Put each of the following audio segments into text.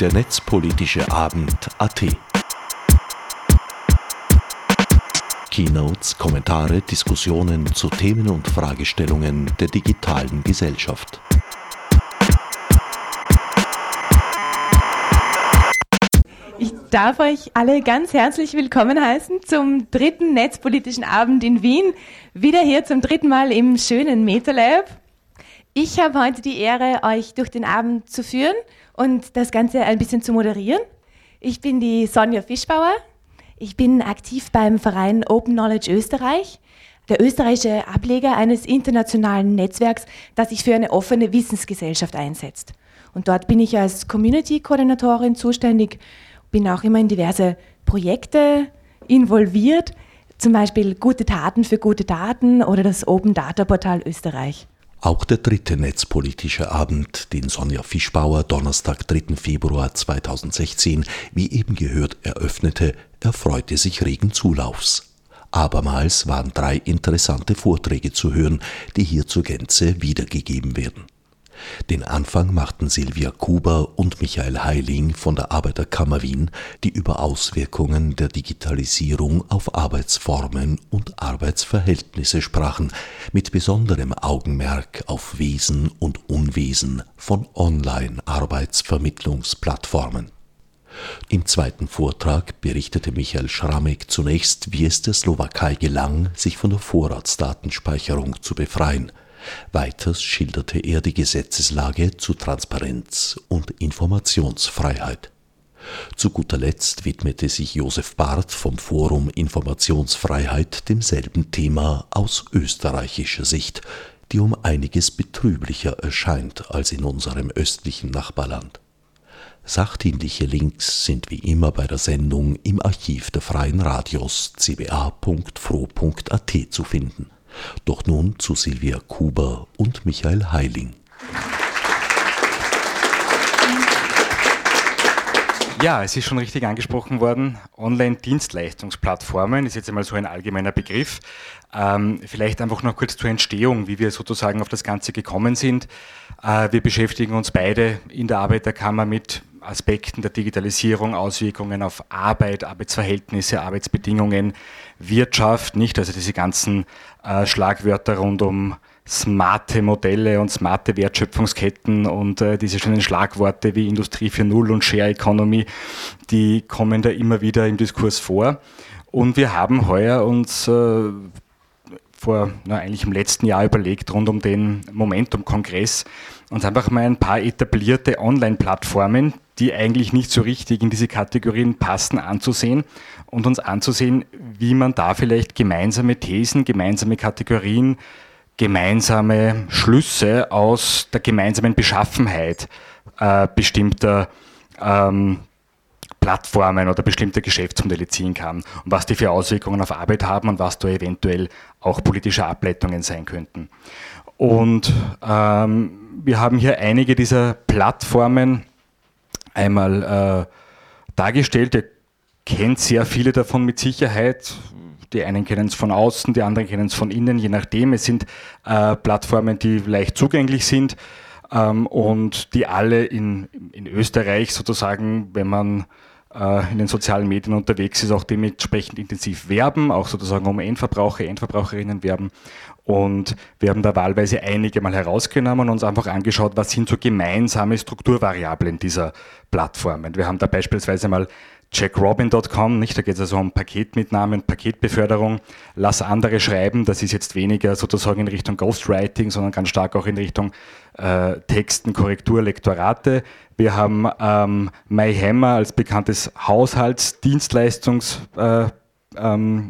der netzpolitische Abend AT. Keynotes, Kommentare, Diskussionen zu Themen und Fragestellungen der digitalen Gesellschaft. Ich darf euch alle ganz herzlich willkommen heißen zum dritten Netzpolitischen Abend in Wien. Wieder hier zum dritten Mal im schönen MetaLab. Ich habe heute die Ehre, euch durch den Abend zu führen und das Ganze ein bisschen zu moderieren. Ich bin die Sonja Fischbauer. Ich bin aktiv beim Verein Open Knowledge Österreich, der österreichische Ableger eines internationalen Netzwerks, das sich für eine offene Wissensgesellschaft einsetzt. Und dort bin ich als Community-Koordinatorin zuständig, bin auch immer in diverse Projekte involviert, zum Beispiel Gute Taten für gute Daten oder das Open Data Portal Österreich. Auch der dritte netzpolitische Abend, den Sonja Fischbauer Donnerstag, 3. Februar 2016, wie eben gehört, eröffnete, erfreute sich regen Zulaufs. Abermals waren drei interessante Vorträge zu hören, die hier zur Gänze wiedergegeben werden. Den Anfang machten Silvia Kuber und Michael Heiling von der Arbeiterkammer Wien, die über Auswirkungen der Digitalisierung auf Arbeitsformen und Arbeitsverhältnisse sprachen, mit besonderem Augenmerk auf Wesen und Unwesen von Online-Arbeitsvermittlungsplattformen. Im zweiten Vortrag berichtete Michael Schramek zunächst, wie es der Slowakei gelang, sich von der Vorratsdatenspeicherung zu befreien – Weiters schilderte er die Gesetzeslage zu Transparenz und Informationsfreiheit. Zu guter Letzt widmete sich Josef Barth vom Forum Informationsfreiheit demselben Thema aus österreichischer Sicht, die um einiges betrüblicher erscheint als in unserem östlichen Nachbarland. Sachdienliche Links sind wie immer bei der Sendung im Archiv der Freien Radios cba.fro.at zu finden. Doch nun zu Silvia Kuber und Michael Heiling. Ja, es ist schon richtig angesprochen worden. Online-Dienstleistungsplattformen ist jetzt einmal so ein allgemeiner Begriff. Ähm, vielleicht einfach noch kurz zur Entstehung, wie wir sozusagen auf das Ganze gekommen sind. Äh, wir beschäftigen uns beide in der Arbeiterkammer mit Aspekten der Digitalisierung, Auswirkungen auf Arbeit, Arbeitsverhältnisse, Arbeitsbedingungen, Wirtschaft, nicht? Also diese ganzen äh, Schlagwörter rund um smarte Modelle und smarte Wertschöpfungsketten und äh, diese schönen Schlagworte wie Industrie 4.0 und Share Economy, die kommen da immer wieder im Diskurs vor. Und wir haben heuer uns äh, vor na, eigentlich im letzten Jahr überlegt, rund um den Momentum-Kongress, uns einfach mal ein paar etablierte Online-Plattformen, die eigentlich nicht so richtig in diese Kategorien passen, anzusehen und uns anzusehen, wie man da vielleicht gemeinsame Thesen, gemeinsame Kategorien, gemeinsame Schlüsse aus der gemeinsamen Beschaffenheit äh, bestimmter ähm, Plattformen oder bestimmte Geschäftsmodelle ziehen kann und was die für Auswirkungen auf Arbeit haben und was da eventuell auch politische Ableitungen sein könnten. Und ähm, wir haben hier einige dieser Plattformen einmal äh, dargestellt. Ihr kennt sehr viele davon mit Sicherheit. Die einen kennen es von außen, die anderen kennen es von innen, je nachdem. Es sind äh, Plattformen, die leicht zugänglich sind ähm, und die alle in, in Österreich sozusagen, wenn man äh, in den sozialen Medien unterwegs ist, auch dementsprechend intensiv werben, auch sozusagen um Endverbraucher, Endverbraucherinnen werben. Und wir haben da wahlweise einige mal herausgenommen und uns einfach angeschaut, was sind so gemeinsame Strukturvariablen dieser Plattformen. Wir haben da beispielsweise mal jackrobin.com, nicht? Da geht es also um Paketmitnahme und Paketbeförderung. Lass andere schreiben, das ist jetzt weniger sozusagen in Richtung Ghostwriting, sondern ganz stark auch in Richtung äh, Texten, Korrektur, Lektorate. Wir haben ähm, MyHammer als bekanntes Haushaltsdienstleistungsanbieter, äh, ähm,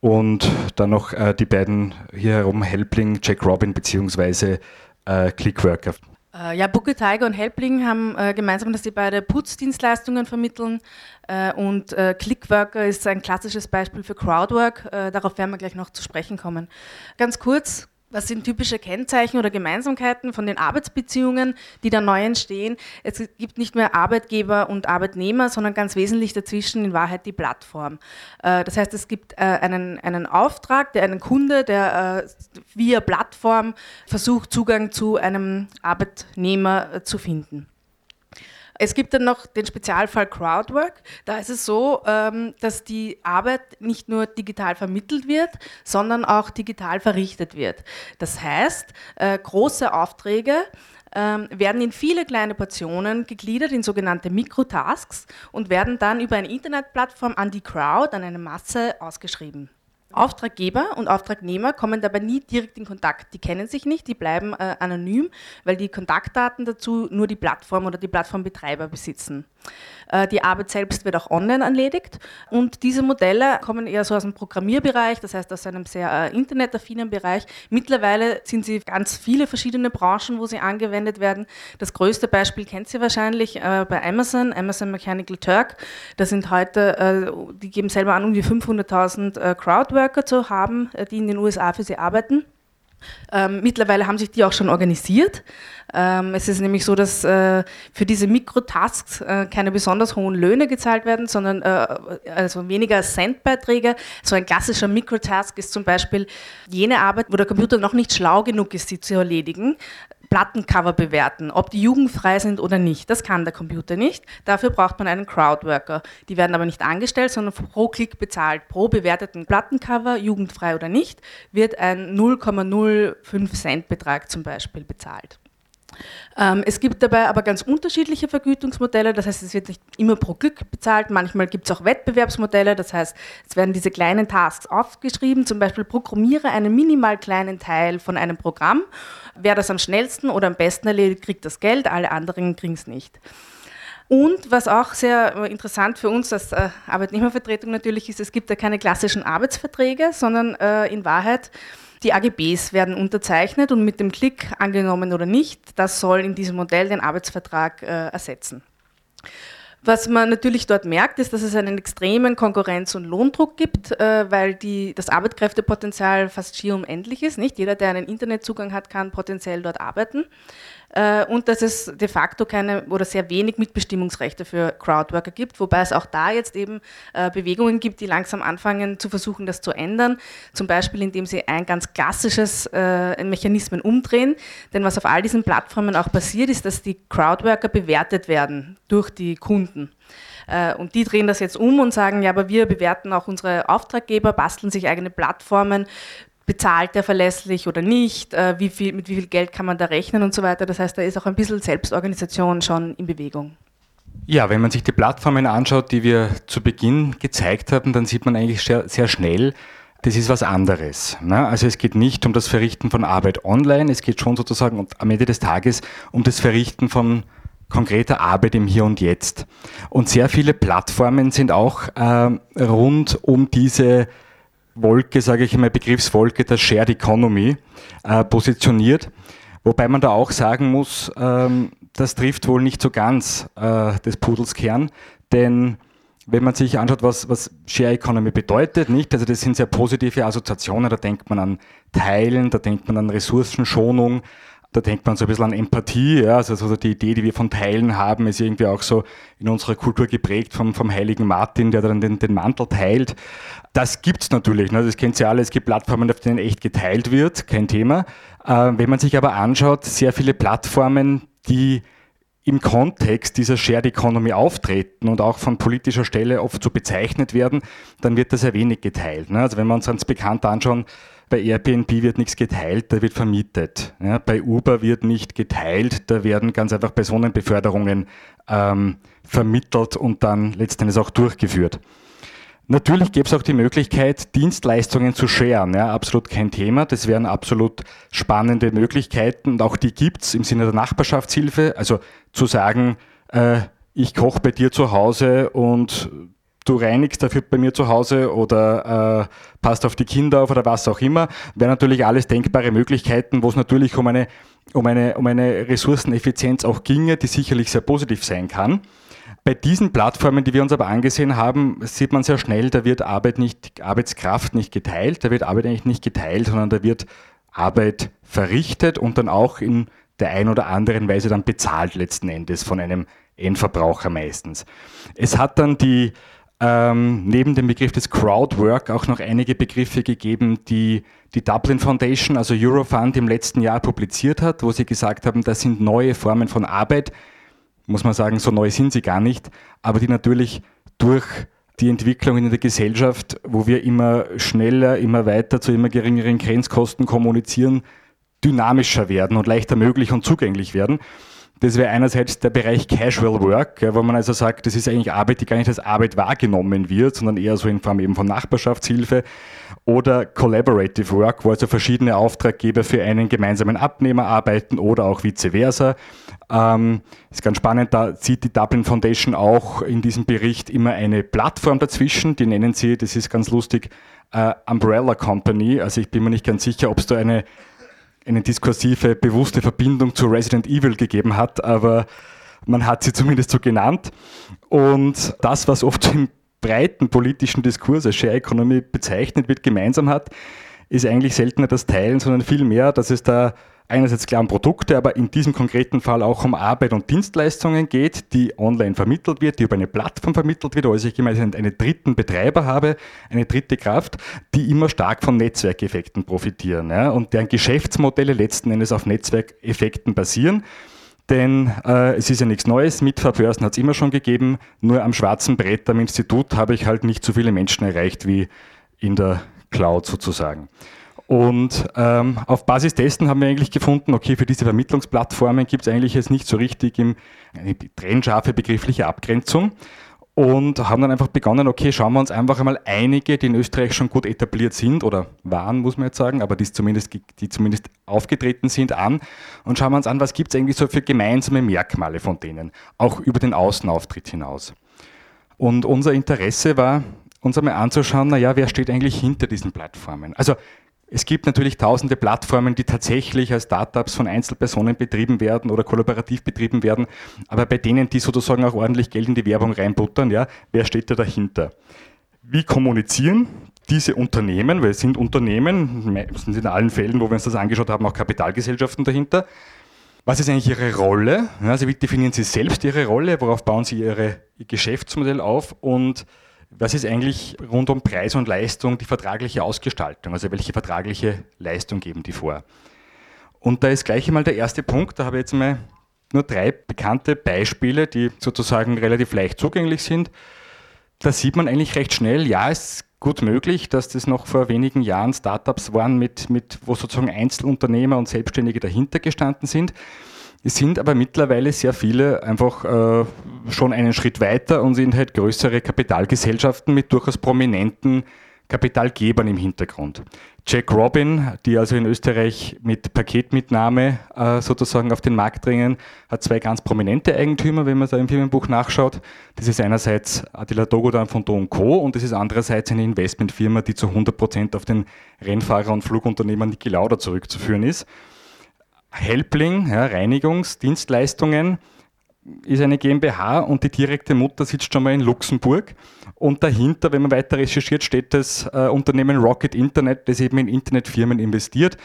und dann noch äh, die beiden hier herum, Helpling, Jack Robin bzw. Äh, Clickworker. Äh, ja, Booker Tiger und Helpling haben äh, gemeinsam, dass sie beide Putzdienstleistungen vermitteln äh, und äh, Clickworker ist ein klassisches Beispiel für Crowdwork. Äh, darauf werden wir gleich noch zu sprechen kommen. Ganz kurz, was sind typische Kennzeichen oder Gemeinsamkeiten von den Arbeitsbeziehungen, die da neu entstehen? Es gibt nicht mehr Arbeitgeber und Arbeitnehmer, sondern ganz wesentlich dazwischen in Wahrheit die Plattform. Äh, das heißt, es gibt äh, einen, einen Auftrag, der einen Kunde, der äh, via Plattform versucht, Zugang zu einem Arbeitnehmer zu finden. Es gibt dann noch den Spezialfall Crowdwork. Da ist es so, ähm, dass die Arbeit nicht nur digital vermittelt wird, sondern auch digital verrichtet wird. Das heißt, äh, große Aufträge ähm, werden in viele kleine Portionen gegliedert in sogenannte Mikrotasks und werden dann über eine Internetplattform an die Crowd, an eine Masse ausgeschrieben. Auftraggeber und Auftragnehmer kommen dabei nie direkt in Kontakt. Die kennen sich nicht, die bleiben äh, anonym, weil die Kontaktdaten dazu nur die Plattform oder die Plattformbetreiber besitzen. Äh, die Arbeit selbst wird auch online erledigt und diese Modelle kommen eher so aus dem Programmierbereich, das heißt aus einem sehr äh, internetaffinen Bereich. Mittlerweile sind sie ganz viele verschiedene Branchen, wo sie angewendet werden. Das größte Beispiel kennt Sie wahrscheinlich äh, bei Amazon, Amazon Mechanical Turk. Da sind heute, die geben selber an, um die 500.000 Crowdworker zu haben, die in den USA für sie arbeiten. Ähm, mittlerweile haben sich die auch schon organisiert. Ähm, es ist nämlich so, dass äh, für diese Mikrotasks äh, keine besonders hohen Löhne gezahlt werden, sondern äh, also weniger Centbeiträge. So ein klassischer Mikrotask ist zum Beispiel jene Arbeit, wo der Computer noch nicht schlau genug ist, sie zu erledigen. Plattencover bewerten, ob die jugendfrei sind oder nicht. Das kann der Computer nicht. Dafür braucht man einen Crowdworker. Die werden aber nicht angestellt, sondern pro Klick bezahlt. Pro bewerteten Plattencover, jugendfrei oder nicht, wird ein 0,05 Cent Betrag zum Beispiel bezahlt. Ähm, es gibt dabei aber ganz unterschiedliche Vergütungsmodelle, das heißt, es wird nicht immer pro Glück bezahlt, manchmal gibt es auch Wettbewerbsmodelle, das heißt, es werden diese kleinen Tasks aufgeschrieben, zum Beispiel programmiere einen minimal kleinen Teil von einem Programm, wer das am schnellsten oder am besten erledigt, kriegt das Geld, alle anderen kriegen es nicht. Und was auch sehr äh, interessant für uns als äh, Arbeitnehmervertretung natürlich ist, es gibt ja keine klassischen Arbeitsverträge, sondern äh, in Wahrheit die AGBs werden unterzeichnet und mit dem Klick angenommen oder nicht, das soll in diesem Modell den Arbeitsvertrag äh, ersetzen. Was man natürlich dort merkt, ist, dass es einen extremen Konkurrenz- und Lohndruck gibt, äh, weil die, das Arbeitskräftepotenzial fast schier unendlich ist. Nicht jeder, der einen Internetzugang hat, kann potenziell dort arbeiten. Äh, und dass es de facto keine oder sehr wenig Mitbestimmungsrechte für Crowdworker gibt, wobei es auch da jetzt eben äh, Bewegungen gibt, die langsam anfangen zu versuchen, das zu ändern. Zum Beispiel, indem sie ein ganz klassisches äh, Mechanismen umdrehen. Denn was auf all diesen Plattformen auch passiert, ist, dass die Crowdworker bewertet werden durch die Kunden. Und die drehen das jetzt um und sagen, ja, aber wir bewerten auch unsere Auftraggeber, basteln sich eigene Plattformen, bezahlt er verlässlich oder nicht, äh, wie viel, mit wie viel Geld kann man da rechnen und so weiter. Das heißt, da ist auch ein bisschen Selbstorganisation schon in Bewegung. Ja, wenn man sich die Plattformen anschaut, die wir zu Beginn gezeigt haben, dann sieht man eigentlich sehr, sehr schnell, das ist was anderes. Ne? Also es geht nicht um das Verrichten von Arbeit online, es geht schon sozusagen am Ende des Tages um das Verrichten von konkreter Arbeit im Hier und Jetzt. Und sehr viele Plattformen sind auch äh, rund um diese Wolke, sage ich immer, Begriffswolke der Shared Economy äh, positioniert. Wobei man da auch sagen muss, ähm, das trifft wohl nicht so ganz äh, des Pudels Kern, denn wenn man sich anschaut, was, was Share Economy bedeutet, nicht? Also das sind sehr positive Assoziationen, da denkt man an Teilen, da denkt man an Ressourcenschonung, da denkt man so ein bisschen an Empathie, ja, also so die Idee, die wir von Teilen haben, ist irgendwie auch so in unserer Kultur geprägt vom, vom heiligen Martin, der dann den, den Mantel teilt. Das gibt's natürlich, ne? das kennt ihr alle, es gibt Plattformen, auf denen echt geteilt wird, kein Thema. Äh, wenn man sich aber anschaut, sehr viele Plattformen, die im Kontext dieser Shared Economy auftreten und auch von politischer Stelle oft so bezeichnet werden, dann wird das sehr wenig geteilt. Ne? Also wenn wir uns ganz bekannt anschauen, bei Airbnb wird nichts geteilt, da wird vermietet. Ja, bei Uber wird nicht geteilt, da werden ganz einfach Personenbeförderungen ähm, vermittelt und dann letztendlich auch durchgeführt. Natürlich gäbe es auch die Möglichkeit, Dienstleistungen zu sharen. Ja, absolut kein Thema. Das wären absolut spannende Möglichkeiten und auch die gibt es im Sinne der Nachbarschaftshilfe. Also zu sagen, äh, ich koche bei dir zu Hause und du reinigst dafür bei mir zu Hause oder äh, passt auf die Kinder auf oder was auch immer, wären natürlich alles denkbare Möglichkeiten, wo es natürlich um eine, um, eine, um eine Ressourceneffizienz auch ginge, die sicherlich sehr positiv sein kann. Bei diesen Plattformen, die wir uns aber angesehen haben, sieht man sehr schnell, da wird Arbeit nicht, Arbeitskraft nicht geteilt, da wird Arbeit eigentlich nicht geteilt, sondern da wird Arbeit verrichtet und dann auch in der ein oder anderen Weise dann bezahlt letzten Endes von einem Endverbraucher meistens. Es hat dann die ähm, neben dem Begriff des Crowdwork auch noch einige Begriffe gegeben, die die Dublin Foundation, also Eurofund, im letzten Jahr publiziert hat, wo sie gesagt haben, das sind neue Formen von Arbeit, muss man sagen, so neu sind sie gar nicht, aber die natürlich durch die Entwicklung in der Gesellschaft, wo wir immer schneller, immer weiter zu immer geringeren Grenzkosten kommunizieren, dynamischer werden und leichter möglich und zugänglich werden. Das wäre einerseits der Bereich Casual Work, wo man also sagt, das ist eigentlich Arbeit, die gar nicht als Arbeit wahrgenommen wird, sondern eher so in Form eben von Nachbarschaftshilfe. Oder Collaborative Work, wo also verschiedene Auftraggeber für einen gemeinsamen Abnehmer arbeiten oder auch vice versa. Ähm, ist ganz spannend, da sieht die Dublin Foundation auch in diesem Bericht immer eine Plattform dazwischen, die nennen sie, das ist ganz lustig, äh, Umbrella Company. Also ich bin mir nicht ganz sicher, ob es da eine eine diskursive, bewusste Verbindung zu Resident Evil gegeben hat, aber man hat sie zumindest so genannt. Und das, was oft im breiten politischen Diskurs als Share Economy bezeichnet wird, gemeinsam hat, ist eigentlich seltener das Teilen, sondern vielmehr, dass es da einerseits klar um Produkte, aber in diesem konkreten Fall auch um Arbeit und Dienstleistungen geht, die online vermittelt wird, die über eine Plattform vermittelt wird, also ich gemeinsam einen dritten Betreiber habe, eine dritte Kraft, die immer stark von Netzwerkeffekten profitieren ja, und deren Geschäftsmodelle letzten Endes auf Netzwerkeffekten basieren. Denn äh, es ist ja nichts Neues, Mitfahrbörsen hat es immer schon gegeben, nur am schwarzen Brett am Institut habe ich halt nicht so viele Menschen erreicht wie in der Cloud sozusagen. Und ähm, auf Basis dessen haben wir eigentlich gefunden, okay, für diese Vermittlungsplattformen gibt es eigentlich jetzt nicht so richtig im, eine trennscharfe begriffliche Abgrenzung und haben dann einfach begonnen, okay, schauen wir uns einfach einmal einige, die in Österreich schon gut etabliert sind oder waren, muss man jetzt sagen, aber die zumindest, die zumindest aufgetreten sind, an und schauen wir uns an, was gibt es eigentlich so für gemeinsame Merkmale von denen, auch über den Außenauftritt hinaus. Und unser Interesse war, uns einmal anzuschauen, naja, wer steht eigentlich hinter diesen Plattformen? Also es gibt natürlich tausende Plattformen, die tatsächlich als Startups von Einzelpersonen betrieben werden oder kollaborativ betrieben werden, aber bei denen, die sozusagen auch ordentlich Geld in die Werbung reinbuttern, ja, wer steht da dahinter? Wie kommunizieren diese Unternehmen, weil es sind Unternehmen, sind in allen Fällen, wo wir uns das angeschaut haben, auch Kapitalgesellschaften dahinter. Was ist eigentlich Ihre Rolle? Also wie definieren Sie selbst Ihre Rolle? Worauf bauen Sie Ihr Geschäftsmodell auf? Und was ist eigentlich rund um Preis und Leistung die vertragliche Ausgestaltung? Also welche vertragliche Leistung geben die vor? Und da ist gleich einmal der erste Punkt, da habe ich jetzt mal nur drei bekannte Beispiele, die sozusagen relativ leicht zugänglich sind. Da sieht man eigentlich recht schnell, ja, es ist gut möglich, dass das noch vor wenigen Jahren Startups waren, mit, mit, wo sozusagen Einzelunternehmer und Selbstständige dahinter gestanden sind. Es sind aber mittlerweile sehr viele einfach äh, schon einen Schritt weiter und sind halt größere Kapitalgesellschaften mit durchaus prominenten Kapitalgebern im Hintergrund. Jack Robin, die also in Österreich mit Paketmitnahme äh, sozusagen auf den Markt dringen, hat zwei ganz prominente Eigentümer, wenn man da im Firmenbuch nachschaut. Das ist einerseits Attila Dogodan von Do Co. und das ist andererseits eine Investmentfirma, die zu 100 Prozent auf den Rennfahrer und Flugunternehmer Niki Lauda zurückzuführen ist. Helpling, ja, Reinigungsdienstleistungen, ist eine GmbH und die direkte Mutter sitzt schon mal in Luxemburg. Und dahinter, wenn man weiter recherchiert, steht das äh, Unternehmen Rocket Internet, das eben in Internetfirmen investiert.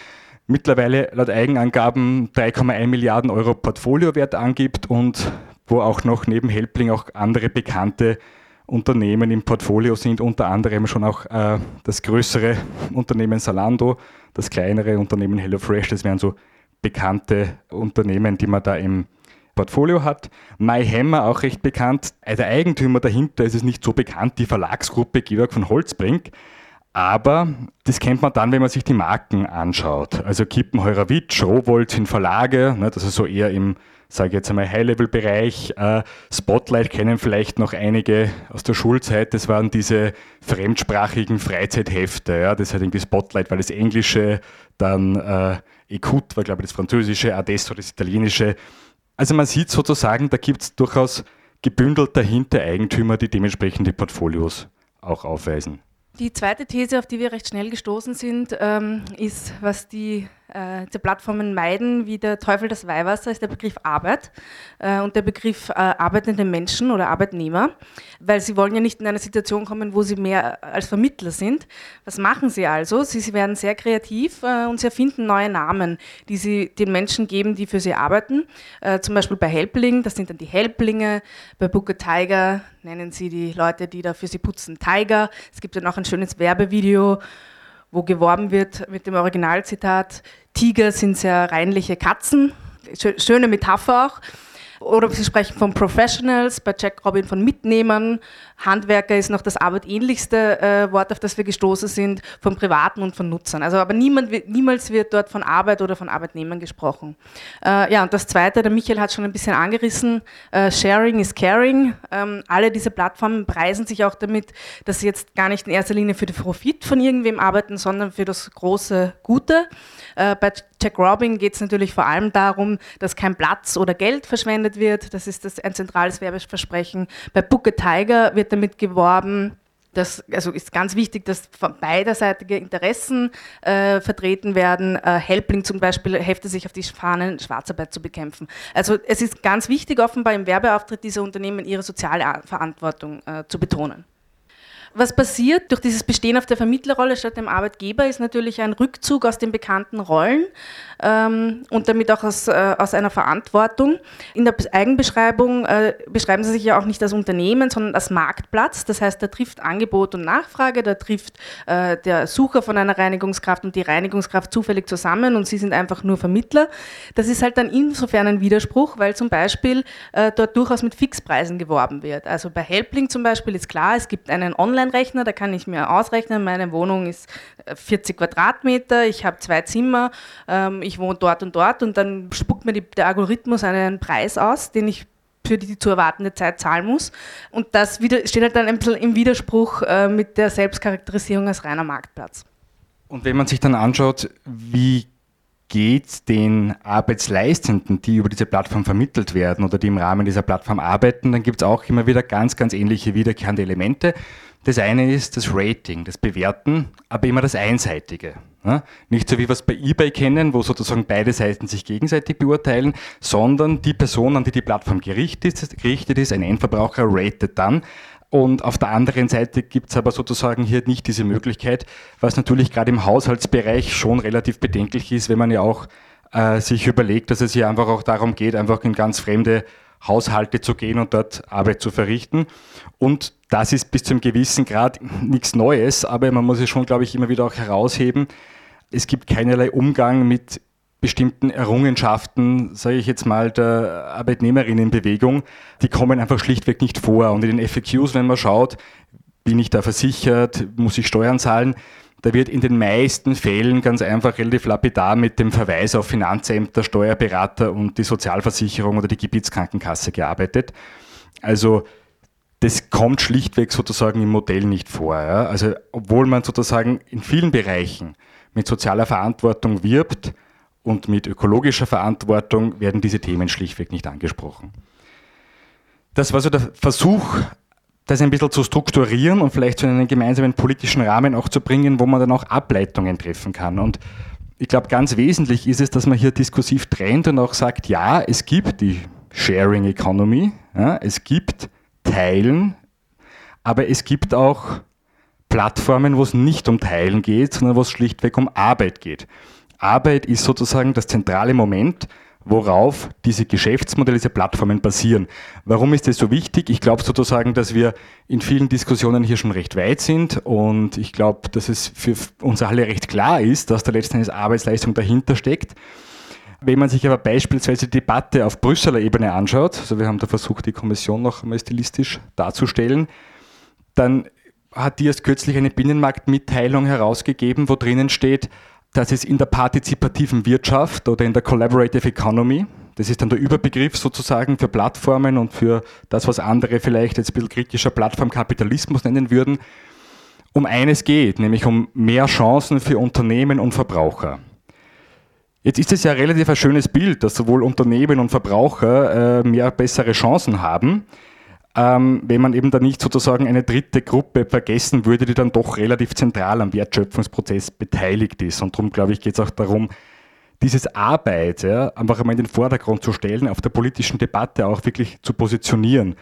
Mittlerweile laut Eigenangaben 3,1 Milliarden Euro Portfoliowert angibt und wo auch noch neben Helpling auch andere bekannte Unternehmen im Portfolio sind, unter anderem schon auch äh, das größere Unternehmen Salando, das kleinere Unternehmen HelloFresh, das wären so bekannte Unternehmen, die man da im Portfolio hat. MyHammer auch recht bekannt. Der Eigentümer dahinter ist es nicht so bekannt, die Verlagsgruppe Georg von Holzbrink. Aber das kennt man dann, wenn man sich die Marken anschaut. Also Kippenheurer-Witsch, Rowold sind Verlage, ne, das ist so eher im, sage ich jetzt einmal, High-Level-Bereich. Äh, Spotlight kennen vielleicht noch einige aus der Schulzeit. Das waren diese fremdsprachigen Freizeithefte. Ja, das hat irgendwie Spotlight, weil das Englische, dann äh, Écoute war, glaube ich, das Französische, Adesso das Italienische. Also man sieht sozusagen, da gibt es durchaus gebündelt dahinter Eigentümer, die dementsprechende Portfolios auch aufweisen. Die zweite These, auf die wir recht schnell gestoßen sind, ähm, ist, was die äh, die Plattformen meiden, wie der Teufel das Weihwasser, ist der Begriff Arbeit äh, und der Begriff äh, arbeitende Menschen oder Arbeitnehmer, weil sie wollen ja nicht in eine Situation kommen, wo sie mehr als Vermittler sind. Was machen sie also? Sie, sie werden sehr kreativ äh, und sie erfinden neue Namen, die sie den Menschen geben, die für sie arbeiten. Äh, zum Beispiel bei Helpling, das sind dann die Helplinge, bei Booker Tiger nennen sie die Leute, die da für sie putzen, Tiger. Es gibt ja noch ein schönes Werbevideo, wo geworben wird mit dem Originalzitat, Tiger sind sehr reinliche Katzen, schöne Metapher auch. Oder Sie sprechen von Professionals, bei Jack Robin von Mitnehmern. Handwerker ist noch das arbeitsähnlichste äh, Wort, auf das wir gestoßen sind, von Privaten und von Nutzern. Also aber niemand, niemals wird dort von Arbeit oder von Arbeitnehmern gesprochen. Äh, ja, und das Zweite, der Michael hat schon ein bisschen angerissen, äh, Sharing is Caring. Ähm, alle diese Plattformen preisen sich auch damit, dass sie jetzt gar nicht in erster Linie für den Profit von irgendwem arbeiten, sondern für das große Gute. Äh, bei Jack Robin geht es natürlich vor allem darum, dass kein Platz oder Geld verschwendet wird. Das ist das, ein zentrales Werbeversprechen. Bei Book a Tiger wird damit geworben, das also ist ganz wichtig, dass beiderseitige Interessen äh, vertreten werden. Äh, Helpling zum Beispiel heftet sich auf die Fahnen, Schwarzarbeit zu bekämpfen. Also es ist ganz wichtig, offenbar im Werbeauftritt dieser Unternehmen ihre soziale Verantwortung äh, zu betonen was passiert durch dieses Bestehen auf der Vermittlerrolle statt dem Arbeitgeber, ist natürlich ein Rückzug aus den bekannten Rollen ähm, und damit auch aus, äh, aus einer Verantwortung. In der Eigenbeschreibung äh, beschreiben Sie sich ja auch nicht als Unternehmen, sondern als Marktplatz. Das heißt, da trifft Angebot und Nachfrage, da trifft äh, der Sucher von einer Reinigungskraft und die Reinigungskraft zufällig zusammen und Sie sind einfach nur Vermittler. Das ist halt dann insofern ein Widerspruch, weil zum Beispiel äh, dort durchaus mit Fixpreisen geworben wird. Also bei Helpling zum Beispiel ist klar, es gibt einen Online- Online-Rechner, da kann ich mir ausrechnen, meine Wohnung ist 40 äh, Quadratmeter, ich habe zwei Zimmer, ähm, ich wohne dort und dort und dann spuckt mir die, der Algorithmus einen Preis aus, den ich für die zu erwartende Zeit zahlen muss. Und das wieder, steht halt dann ein bisschen im Widerspruch äh, mit der Selbstcharakterisierung als reiner Marktplatz. Und wenn man sich dann anschaut, wie geht den Arbeitsleistenden, die über diese Plattform vermittelt werden oder die im Rahmen dieser Plattform arbeiten, dann gibt es auch immer wieder ganz, ganz ähnliche wiederkehrende Elemente. Das eine ist das Rating, das Bewerten, aber immer das Einseitige. Nicht so wie wir es bei eBay kennen, wo sozusagen beide Seiten sich gegenseitig beurteilen, sondern die Person, an die die Plattform gerichtet ist, gerichtet ist ein Endverbraucher, ratet dann. Und auf der anderen Seite gibt es aber sozusagen hier nicht diese Möglichkeit, was natürlich gerade im Haushaltsbereich schon relativ bedenklich ist, wenn man ja auch äh, sich überlegt, dass es hier einfach auch darum geht, einfach in ganz fremde Haushalte zu gehen und dort Arbeit zu verrichten. Und das ist bis zum gewissen Grad nichts Neues, aber man muss es schon, glaube ich, immer wieder auch herausheben. Es gibt keinerlei Umgang mit bestimmten Errungenschaften, sage ich jetzt mal, der Arbeitnehmerinnenbewegung, die kommen einfach schlichtweg nicht vor. Und in den FAQs, wenn man schaut, bin ich da versichert, muss ich Steuern zahlen, da wird in den meisten Fällen ganz einfach relativ lapidar mit dem Verweis auf Finanzämter, Steuerberater und die Sozialversicherung oder die Gebietskrankenkasse gearbeitet. Also das kommt schlichtweg sozusagen im Modell nicht vor. Ja? Also obwohl man sozusagen in vielen Bereichen mit sozialer Verantwortung wirbt und mit ökologischer Verantwortung, werden diese Themen schlichtweg nicht angesprochen. Das war so der Versuch, das ein bisschen zu strukturieren und vielleicht zu einem gemeinsamen politischen Rahmen auch zu bringen, wo man dann auch Ableitungen treffen kann. Und ich glaube, ganz wesentlich ist es, dass man hier diskursiv trennt und auch sagt, ja, es gibt die Sharing Economy, ja, es gibt Teilen, aber es gibt auch Plattformen, wo es nicht um Teilen geht, sondern wo es schlichtweg um Arbeit geht. Arbeit ist sozusagen das zentrale Moment, worauf diese Geschäftsmodelle, diese Plattformen basieren. Warum ist das so wichtig? Ich glaube sozusagen, dass wir in vielen Diskussionen hier schon recht weit sind und ich glaube, dass es für uns alle recht klar ist, dass da letzten Arbeitsleistung dahinter steckt. Wenn man sich aber beispielsweise die Debatte auf Brüsseler Ebene anschaut, also wir haben da versucht, die Kommission noch einmal stilistisch darzustellen, dann hat die erst kürzlich eine Binnenmarktmitteilung herausgegeben, wo drinnen steht, dass es in der partizipativen Wirtschaft oder in der Collaborative Economy, das ist dann der Überbegriff sozusagen für Plattformen und für das, was andere vielleicht jetzt ein bisschen kritischer Plattformkapitalismus nennen würden, um eines geht, nämlich um mehr Chancen für Unternehmen und Verbraucher. Jetzt ist es ja relativ ein schönes Bild, dass sowohl Unternehmen und Verbraucher äh, mehr bessere Chancen haben ähm, wenn man eben da nicht sozusagen eine dritte Gruppe vergessen würde, die dann doch relativ zentral am Wertschöpfungsprozess beteiligt ist. Und darum, glaube ich, geht es auch darum, dieses Arbeit ja, einfach einmal in den Vordergrund zu stellen, auf der politischen Debatte auch wirklich zu positionieren.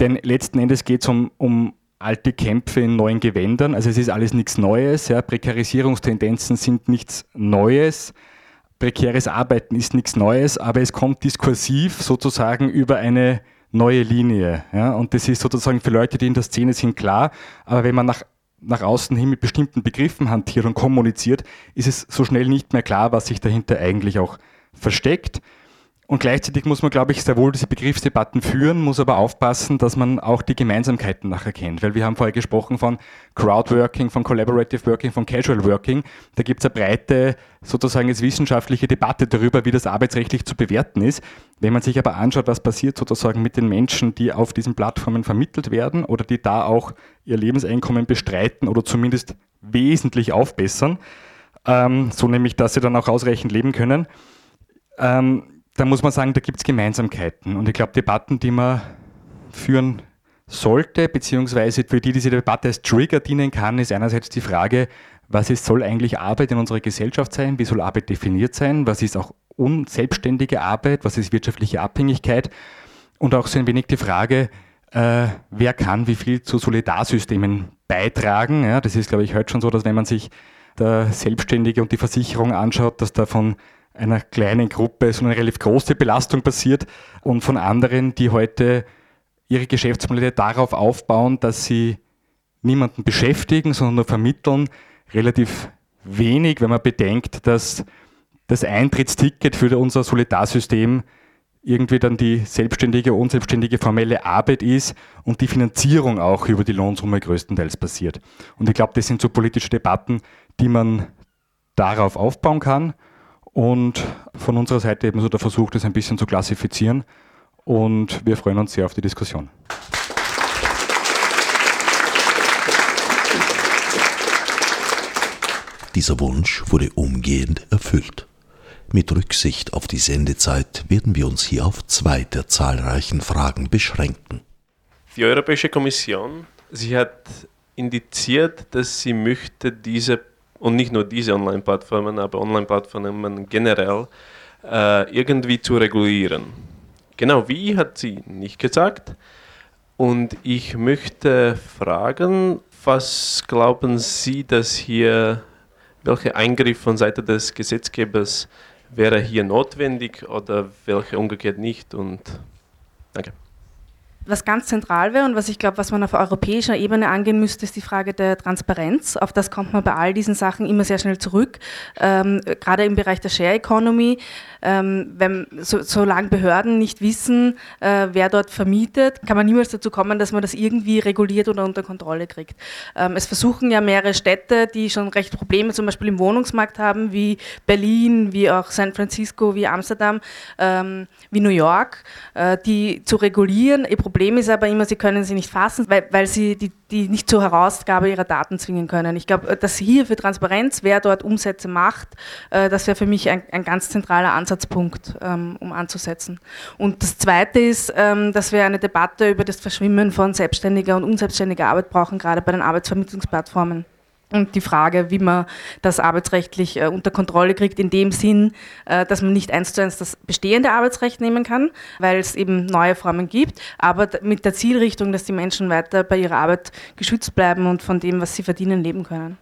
Denn letzten Endes geht es um, um alte Kämpfe in neuen Gewändern. Also es ist alles nichts Neues. Ja. Prekarisierungstendenzen sind nichts Neues. Prekäres Arbeiten ist nichts Neues, aber es kommt diskursiv sozusagen über eine neue Linie. Ja? Und das ist sozusagen für Leute, die in der Szene sind, klar. Aber wenn man nach, nach außen hin mit bestimmten Begriffen hantiert und kommuniziert, ist es so schnell nicht mehr klar, was sich dahinter eigentlich auch versteckt. Und gleichzeitig muss man, glaube ich, sehr wohl diese Begriffsdebatten führen, muss aber aufpassen, dass man auch die Gemeinsamkeiten nachher kennt. Weil wir haben vorher gesprochen von Crowdworking, von Collaborative Working, von Casual Working. Da gibt es eine breite, sozusagen jetzt wissenschaftliche Debatte darüber, wie das arbeitsrechtlich zu bewerten ist. Wenn man sich aber anschaut, was passiert sozusagen mit den Menschen, die auf diesen Plattformen vermittelt werden oder die da auch ihr Lebenseinkommen bestreiten oder zumindest wesentlich aufbessern, ähm, so nämlich, dass sie dann auch ausreichend leben können, ähm, da muss man sagen, da gibt es Gemeinsamkeiten. Und ich glaube, Debatten, die man führen sollte, beziehungsweise für die diese Debatte als Trigger dienen kann, ist einerseits die Frage, was ist, soll eigentlich Arbeit in unserer Gesellschaft sein? Wie soll Arbeit definiert sein? Was ist auch unselbstständige Arbeit? Was ist wirtschaftliche Abhängigkeit? Und auch so ein wenig die Frage, äh, wer kann wie viel zu Solidarsystemen beitragen? Ja, das ist, glaube ich, heute schon so, dass wenn man sich der Selbstständige und die Versicherung anschaut, dass da von einer kleinen Gruppe so eine relativ große Belastung passiert und von anderen, die heute ihre Geschäftsmodelle darauf aufbauen, dass sie niemanden beschäftigen, sondern nur vermitteln, relativ wenig, wenn man bedenkt, dass das Eintrittsticket für unser Solidarsystem irgendwie dann die selbstständige, unselbstständige formelle Arbeit ist und die Finanzierung auch über die Lohnsumme größtenteils passiert. Und ich glaube, das sind so politische Debatten, die man darauf aufbauen kann und von unserer Seite eben so der Versuch, das ein bisschen zu klassifizieren. Und wir freuen uns sehr auf die Diskussion. Dieser Wunsch wurde umgehend erfüllt. Mit Rücksicht auf die Sendezeit werden wir uns hier auf zwei der zahlreichen Fragen beschränken. Die Europäische Kommission, sie hat indiziert, dass sie möchte diese und nicht nur diese Online-Plattformen, aber Online-Plattformen generell äh, irgendwie zu regulieren. Genau wie hat sie nicht gesagt. Und ich möchte fragen, was glauben Sie, dass hier, welcher Eingriff von Seite des Gesetzgebers wäre hier notwendig oder welche umgekehrt nicht? Und danke was ganz zentral wäre und was ich glaube, was man auf europäischer Ebene angehen müsste, ist die Frage der Transparenz. Auf das kommt man bei all diesen Sachen immer sehr schnell zurück. Ähm, gerade im Bereich der Share Economy, ähm, wenn, so, solange Behörden nicht wissen, äh, wer dort vermietet, kann man niemals dazu kommen, dass man das irgendwie reguliert oder unter Kontrolle kriegt. Ähm, es versuchen ja mehrere Städte, die schon recht Probleme zum Beispiel im Wohnungsmarkt haben, wie Berlin, wie auch San Francisco, wie Amsterdam, ähm, wie New York, äh, die zu regulieren. Ihr Problem Problem ist aber immer, sie können sie nicht fassen, weil, weil sie die, die nicht zur Herausgabe ihrer Daten zwingen können. Ich glaube, dass hier für Transparenz, wer dort Umsätze macht, äh, das wäre für mich ein, ein, ganz zentraler Ansatzpunkt, ähm, um anzusetzen. Und das Zweite ist, ähm, dass wir eine Debatte über das Verschwimmen von selbstständiger und unselbstständiger Arbeit brauchen, gerade bei den Arbeitsvermittlungsplattformen. Und die Frage, wie man das arbeitsrechtlich äh, unter Kontrolle kriegt, in dem Sinn, äh, dass man nicht eins zu eins das bestehende Arbeitsrecht nehmen kann, weil es eben neue Formen gibt, aber mit der Zielrichtung, dass die Menschen weiter bei ihrer Arbeit geschützt bleiben und von dem, was sie verdienen, leben können.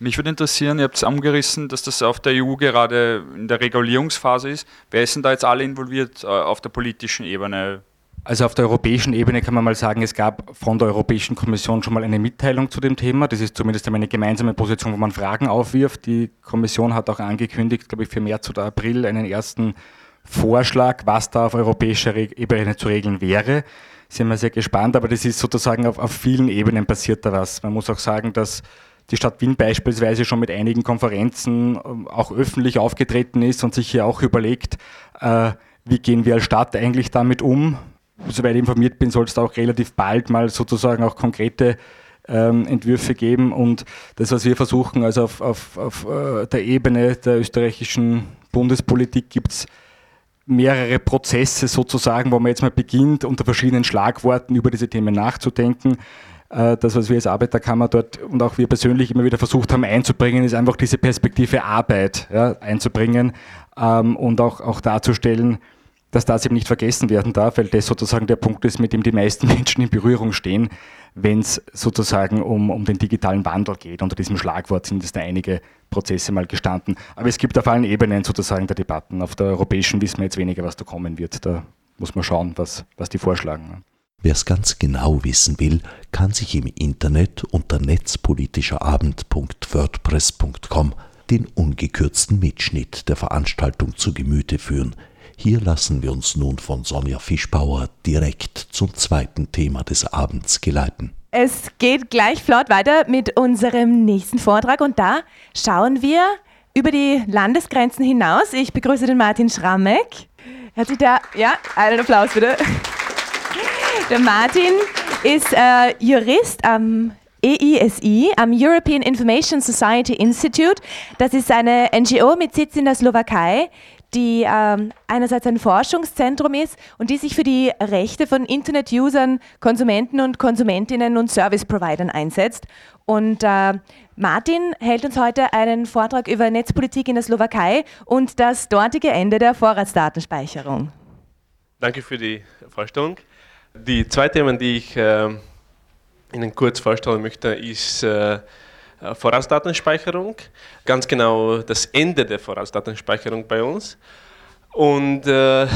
Mich würde interessieren, ihr habt es angerissen, dass das auf der EU gerade in der Regulierungsphase ist. Wer ist denn da jetzt alle involviert äh, auf der politischen Ebene? Also auf der europäischen Ebene kann man mal sagen, es gab von der Europäischen Kommission schon mal eine Mitteilung zu dem Thema. Das ist zumindest eine gemeinsame Position, wo man Fragen aufwirft. Die Kommission hat auch angekündigt, glaube ich, für März oder April einen ersten Vorschlag, was da auf europäischer Ebene zu regeln wäre. Sind wir sehr gespannt, aber das ist sozusagen auf, auf vielen Ebenen passiert da was. Man muss auch sagen, dass die Stadt Wien beispielsweise schon mit einigen Konferenzen ähm, auch öffentlich aufgetreten ist und sich hier auch überlegt, äh, wie gehen wir als Stadt eigentlich damit um? Soweit ich informiert bin, soll es auch relativ bald mal sozusagen auch konkrete ähm, Entwürfe geben. Und das, was wir versuchen, also auf, auf, auf äh, der Ebene der österreichischen Bundespolitik gibt es mehrere Prozesse sozusagen, wo man jetzt mal beginnt, unter verschiedenen Schlagworten über diese Themen nachzudenken. Äh, das, was wir als Arbeiterkammer dort und auch wir persönlich immer wieder versucht haben einzubringen, ist einfach diese Perspektive Arbeit ja, einzubringen ähm, und auch, auch darzustellen, dass das eben nicht vergessen werden darf, weil das sozusagen der Punkt ist, mit dem die meisten Menschen in Berührung stehen, wenn es sozusagen um, um den digitalen Wandel geht. Unter diesem Schlagwort sind es da einige Prozesse mal gestanden. Aber es gibt auf allen Ebenen sozusagen der Debatten. Auf der europäischen wissen wir jetzt weniger, was da kommen wird. Da muss man schauen, was, was die vorschlagen. Wer es ganz genau wissen will, kann sich im Internet unter netzpolitischerabend.wordpress.com den ungekürzten Mitschnitt der Veranstaltung zu Gemüte führen – Hier lassen wir uns nun von Sonja Fischbauer direkt zum zweiten Thema des Abends geleiten. Es geht gleich flott weiter mit unserem nächsten Vortrag und da schauen wir über die Landesgrenzen hinaus. Ich begrüße den Martin Schrammeck. Hat sich da, ja, einen Applaus bitte. Der Martin ist äh, Jurist am EISI, am European Information Society Institute. Das ist eine NGO mit Sitz in der Slowakei, die ähm, einerseits ein Forschungszentrum ist und die sich für die Rechte von Internet-Usern, Konsumenten und Konsumentinnen und Service-Providern einsetzt. Und äh, Martin hält uns heute einen Vortrag über Netzpolitik in der Slowakei und das dortige Ende der Vorratsdatenspeicherung. Danke für die Vorstellung. Die zwei Themen, die ich äh, Ihnen kurz vorstellen möchte, ist äh, Vorratsdatenspeicherung, ganz genau das Ende der Vorratsdatenspeicherung bei uns. Und äh,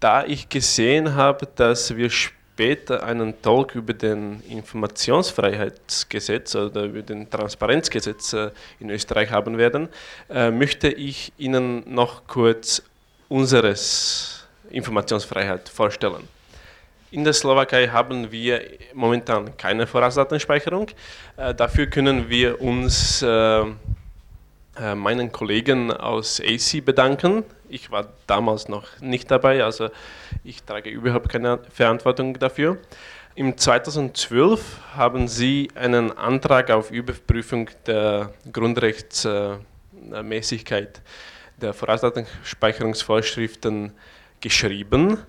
da ich gesehen habe, dass wir später einen Talk über den Informationsfreiheitsgesetz oder über den Transparenzgesetz äh, in Österreich haben werden, äh, möchte ich Ihnen noch kurz unseres Informationsfreiheit vorstellen. In der Slowakei haben wir momentan keine Vorratsdatenspeicherung. Äh, dafür können wir uns äh, äh meinen Kollegen aus AC bedanken. Ich war damals noch nicht dabei, also ich trage überhaupt keine Verantwortung dafür. Im 2012 haben sie einen Antrag auf Überprüfung der Grundrechtsmäßigkeit der Vorratsdatenspeicherungsvorschriften geschrieben.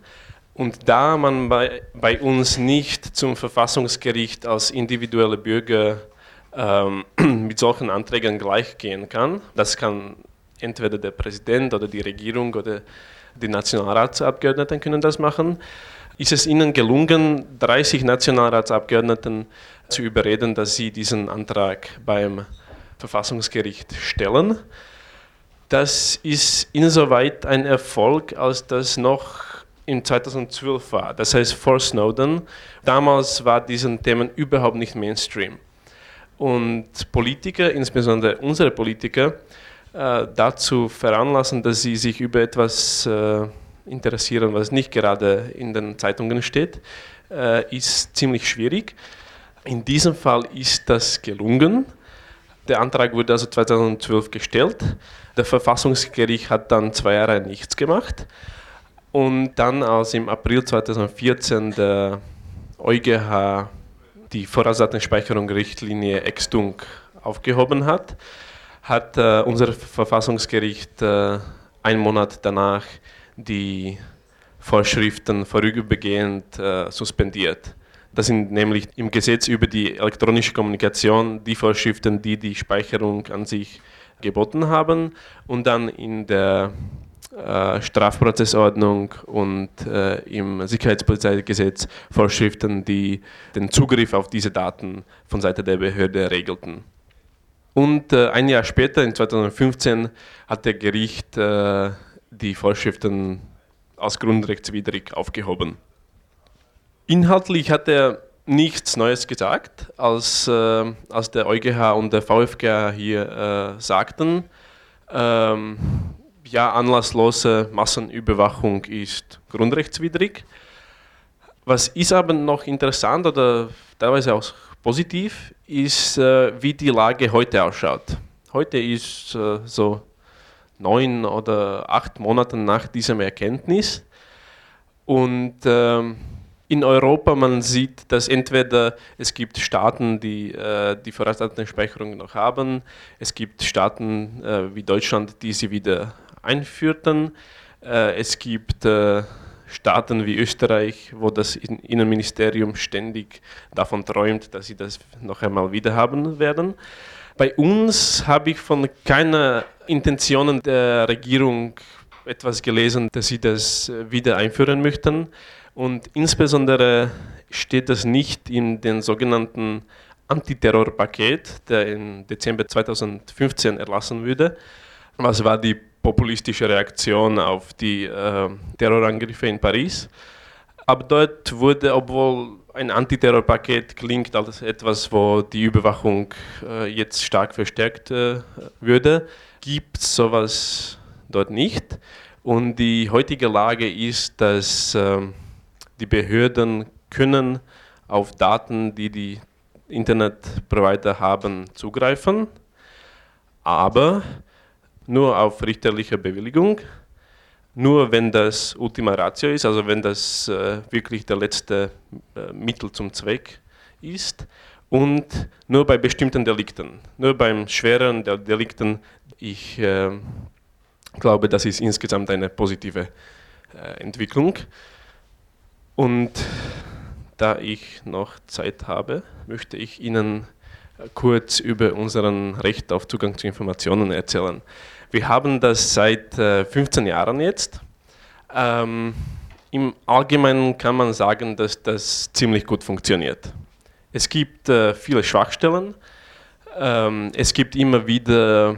Und da man bei, bei uns nicht zum Verfassungsgericht als individuelle Bürger ähm, mit solchen Anträgen gleichgehen kann, das kann entweder der Präsident oder die Regierung oder die Nationalratsabgeordneten können das machen, ist es ihnen gelungen, 30 Nationalratsabgeordneten zu überreden, dass sie diesen Antrag beim Verfassungsgericht stellen. Das ist insoweit ein Erfolg, als das noch in 2012 war. Das heißt vor Snowden. Damals war diesen Themen überhaupt nicht Mainstream. Und Politiker, insbesondere unsere Politiker, äh, dazu veranlassen, dass sie sich über etwas äh, interessieren, was nicht gerade in den Zeitungen steht, äh, ist ziemlich schwierig. In diesem Fall ist das gelungen. Der Antrag wurde also 2012 gestellt. Der Verfassungsgericht hat dann zwei Jahre nichts gemacht. Und dann, als im April 2014 der EuGH die Vorratsdatenspeicherung-Richtlinie Extung aufgehoben hat, hat äh, unser Verfassungsgericht äh, einen Monat danach die Vorschriften vorübergehend äh, suspendiert. Das sind nämlich im Gesetz über die elektronische Kommunikation die Vorschriften, die die Speicherung an sich geboten haben und dann in der äh, Strafprozessordnung und äh, im Sicherheitspolizeigesetz Vorschriften, die den Zugriff auf diese Daten von Seite der Behörde regelten. Und äh, ein Jahr später, in 2015, hat der Gericht äh, die Vorschriften als grundrechtswidrig aufgehoben. Inhaltlich hat er nichts Neues gesagt, als, äh, als der EuGH und der VfGH hier sagten. Ähm, ja, anlasslose Massenüberwachung ist grundrechtswidrig. Was ist aber noch interessant oder teilweise auch positiv, ist, äh, wie die Lage heute ausschaut. Heute ist äh, so neun oder acht Monate nach diesem Erkenntnis und ähm, in Europa man sieht, dass entweder es gibt Staaten, die äh, die Vorratsdatenspeicherung noch haben, es gibt Staaten äh, wie Deutschland, die sie wieder einführten. Äh, es gibt äh, Staaten wie Österreich, wo das Innenministerium ständig davon träumt, dass sie das noch einmal wieder haben werden. Bei uns habe ich von keiner Intention der Regierung etwas gelesen, dass sie das äh, wieder einführen möchten. Und insbesondere steht das nicht in den sogenannten Antiterrorpaket, der im Dezember 2015 erlassen wurde. Was war die populistische Reaktion auf die äh, Terrorangriffe in Paris. Aber dort wurde, obwohl ein Antiterrorpaket klingt als etwas, wo die Überwachung äh, jetzt stark verstärkt äh, würde, gibt es sowas dort nicht. Und die heutige Lage ist, dass äh, die Behörden können auf Daten, die die Internetprovider haben, zugreifen, aber nur auf richterliche Bewilligung, nur wenn das Ultima Ratio ist, also wenn das äh, wirklich der letzte äh, Mittel zum Zweck ist und nur bei bestimmten Delikten, nur beim schweren Delikten. Ich äh, glaube, das ist insgesamt eine positive äh, Entwicklung. Und da ich noch Zeit habe, möchte ich Ihnen kurz über unseren Recht auf Zugang zu Informationen erzählen. Wir haben das seit 15 äh, Jahren jetzt. Ähm, Im Allgemeinen kann man sagen, dass das ziemlich gut funktioniert. Es gibt äh, viele Schwachstellen. Ähm, es gibt immer wieder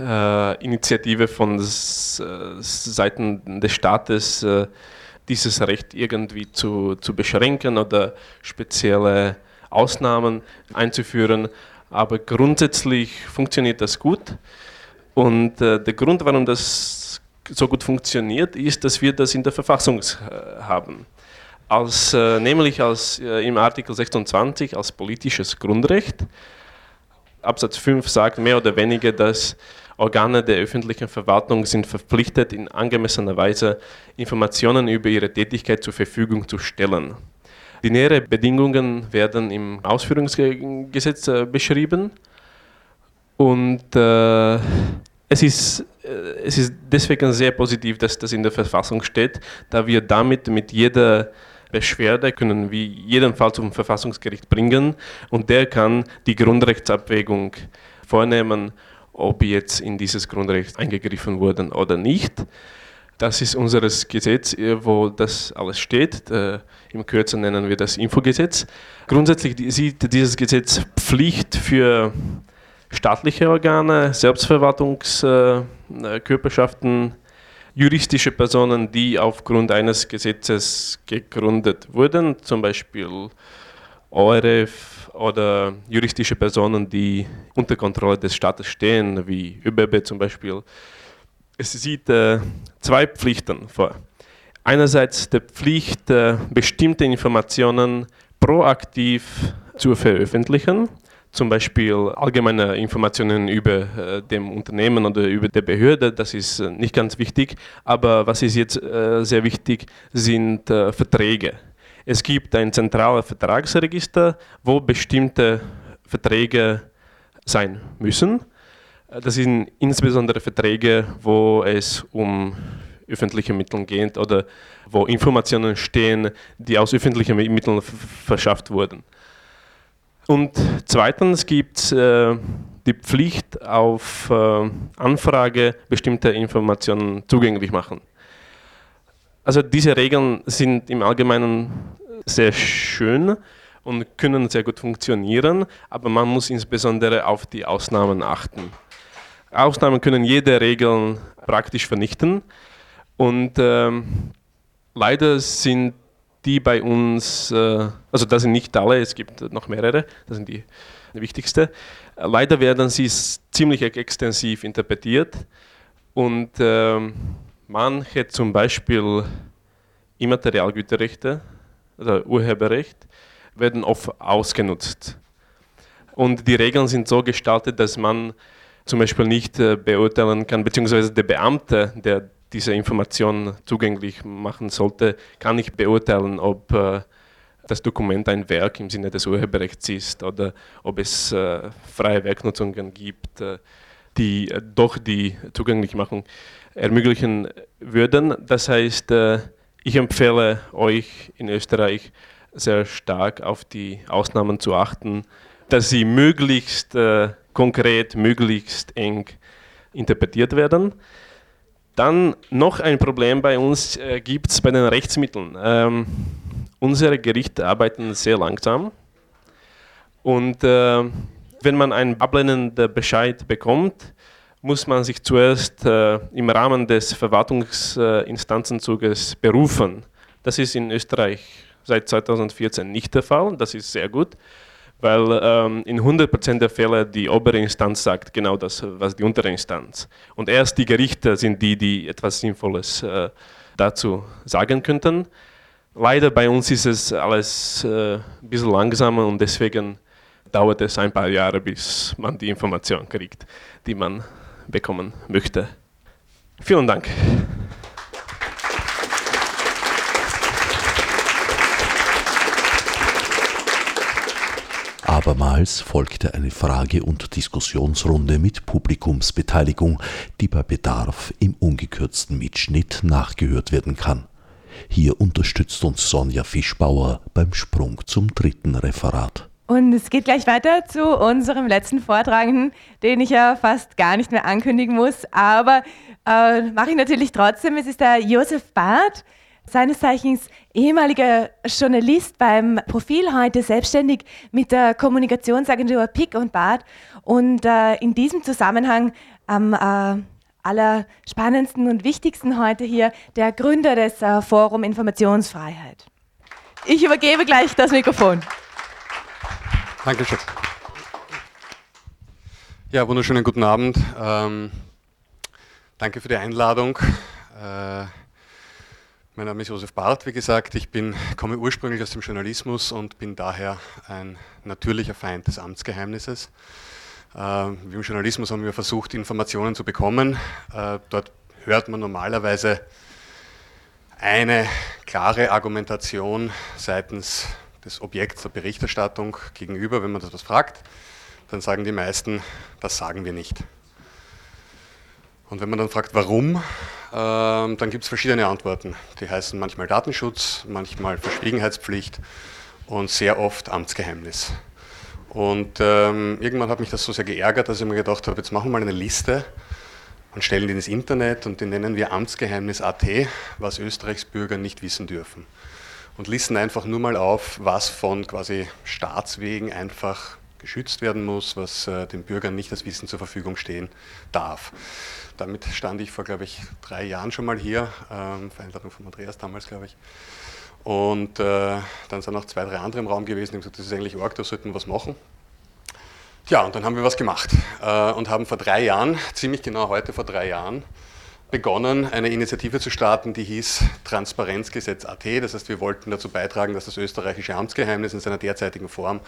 äh, Initiative von Seiten des Staates, äh, dieses Recht irgendwie zu, zu beschränken oder spezielle Ausnahmen einzuführen. Aber grundsätzlich funktioniert das gut. Und äh, der Grund, warum das so gut funktioniert, ist, dass wir das in der Verfassung äh, haben. Als, äh, nämlich als, äh, im Artikel 26 als politisches Grundrecht. Absatz 5 sagt mehr oder weniger, dass Organe der öffentlichen Verwaltung sind verpflichtet, in angemessener Weise Informationen über ihre Tätigkeit zur Verfügung zu stellen. Die näheren Bedingungen werden im Ausführungsgesetz äh, beschrieben und äh, es, ist, äh, es ist deswegen sehr positiv, dass das in der Verfassung steht, da wir damit mit jeder Beschwerde können wir jeden Fall zum Verfassungsgericht bringen und der kann die Grundrechtsabwägung vornehmen ob jetzt in dieses Grundrecht eingegriffen wurden oder nicht. Das ist unser Gesetz, äh, wo das alles steht. Äh, Im Kürzer nennen wir das Infogesetz. Grundsätzlich sieht dieses Gesetz Pflicht für staatliche Organe, Selbstverwaltungskörperschaften, juristische Personen, die aufgrund eines Gesetzes gegründet wurden, zum Beispiel ORF, oder juristische Personen, die unter Kontrolle des Staates stehen, wie ÖBB zum Beispiel. Es sieht äh, zwei Pflichten vor. Einerseits die Pflicht, äh, bestimmte Informationen proaktiv zu veröffentlichen, zum Beispiel allgemeine Informationen über äh, dem Unternehmen oder über die Behörde, das ist äh, nicht ganz wichtig, aber was ist jetzt äh, sehr wichtig, sind äh, Verträge es gibt ein zentrales Vertragsregister, wo bestimmte Verträge sein müssen. Das sind insbesondere Verträge, wo es um öffentliche Mittel geht oder wo Informationen stehen, die aus öffentlichen Mitteln verschafft wurden. Und zweitens gibt es äh, die Pflicht auf äh, Anfrage bestimmte Informationen zugänglich machen. Also diese Regeln sind im Allgemeinen sehr schön und können sehr gut funktionieren, aber man muss insbesondere auf die Ausnahmen achten. Ausnahmen können jede Regel praktisch vernichten und ähm, leider sind die bei uns, äh, also das sind nicht alle, es gibt noch mehrere, das sind die, die wichtigste. Leider werden sie ziemlich extensiv interpretiert und ähm, manche zum Beispiel Immaterialgüterrechte oder Urheberrecht werden oft ausgenutzt. Und die Regeln sind so gestaltet, dass man zum Beispiel nicht äh, beurteilen kann, beziehungsweise der Beamte, der diese Information zugänglich machen sollte, kann nicht beurteilen, ob äh, das Dokument ein Werk im Sinne des Urheberrechts ist oder ob es äh, freie Werknutzungen gibt, die doch die Zugänglichmachung ermöglichen würden. Das heißt, ich empfehle euch in Österreich sehr stark auf die Ausnahmen zu achten, dass sie möglichst äh, konkret, möglichst eng interpretiert werden. Dann noch ein Problem bei uns äh, gibt es bei den Rechtsmitteln. Ähm, unsere Gerichte arbeiten sehr langsam und äh, wenn man einen ablehnenden Bescheid bekommt, muss man sich zuerst äh, im Rahmen des Verwaltungsinstanzenzuges berufen. Das ist in Österreich seit 2014 nicht der Fall, das ist sehr gut. Weil ähm, in 100% der Fälle die obere Instanz sagt genau das, was die untere Instanz. Und erst die Gerichte sind die, die etwas Sinnvolles äh, dazu sagen könnten. Leider bei uns ist es alles äh, ein bisschen langsamer und deswegen dauert es ein paar Jahre, bis man die Information kriegt, die man bekommen möchte. Vielen Dank. Abermals folgte eine Frage- und Diskussionsrunde mit Publikumsbeteiligung, die bei Bedarf im ungekürzten Mitschnitt nachgehört werden kann. Hier unterstützt uns Sonja Fischbauer beim Sprung zum dritten Referat. Und es geht gleich weiter zu unserem letzten Vortragenden, den ich ja fast gar nicht mehr ankündigen muss, aber äh, mache ich natürlich trotzdem. Es ist der Josef Barth, seines Zeichens ehemaliger Journalist beim Profil, heute selbstständig mit der Kommunikationsagentur Pick und Bart und äh, in diesem Zusammenhang am äh, allerspannendsten und wichtigsten heute hier der Gründer des äh, Forum Informationsfreiheit. Ich übergebe gleich das Mikrofon. Dankeschön. Ja, wunderschönen guten Abend. Ähm, danke für die Einladung. Äh, mein Name ist Josef Barth, wie gesagt. Ich bin, komme ursprünglich aus dem Journalismus und bin daher ein natürlicher Feind des Amtsgeheimnisses. Äh, wir im Journalismus haben wir versucht, Informationen zu bekommen. Äh, dort hört man normalerweise eine klare Argumentation seitens des Objekts der Berichterstattung gegenüber, wenn man das was fragt. Dann sagen die meisten, das sagen wir nicht. Und wenn man dann fragt, warum, ähm, dann gibt es verschiedene Antworten. Die heißen manchmal Datenschutz, manchmal Verschwiegenheitspflicht und sehr oft Amtsgeheimnis. Und ähm, irgendwann hat mich das so sehr geärgert, dass ich mir gedacht habe, jetzt machen wir mal eine Liste und stellen die ins Internet und die nennen wir Amtsgeheimnis.at, was Österreichs Bürger nicht wissen dürfen. Und listen einfach nur mal auf, was von quasi Staatswegen einfach geschützt werden muss, was äh, den Bürgern nicht als Wissen zur Verfügung stehen darf. Damit stand ich vor, glaube ich, drei Jahren schon mal hier, ähm, Vereinladung von Andreas damals, glaube ich. Und äh, dann sind noch zwei, drei andere im Raum gewesen, die haben gesagt, das ist eigentlich arg, da sollten wir was machen. Tja, und dann haben wir was gemacht äh, und haben vor drei Jahren, ziemlich genau heute vor drei Jahren, begonnen, eine Initiative zu starten, die hieß Transparenzgesetz.at. Das heißt, wir wollten dazu beitragen, dass das österreichische Amtsgeheimnis in seiner derzeitigen Form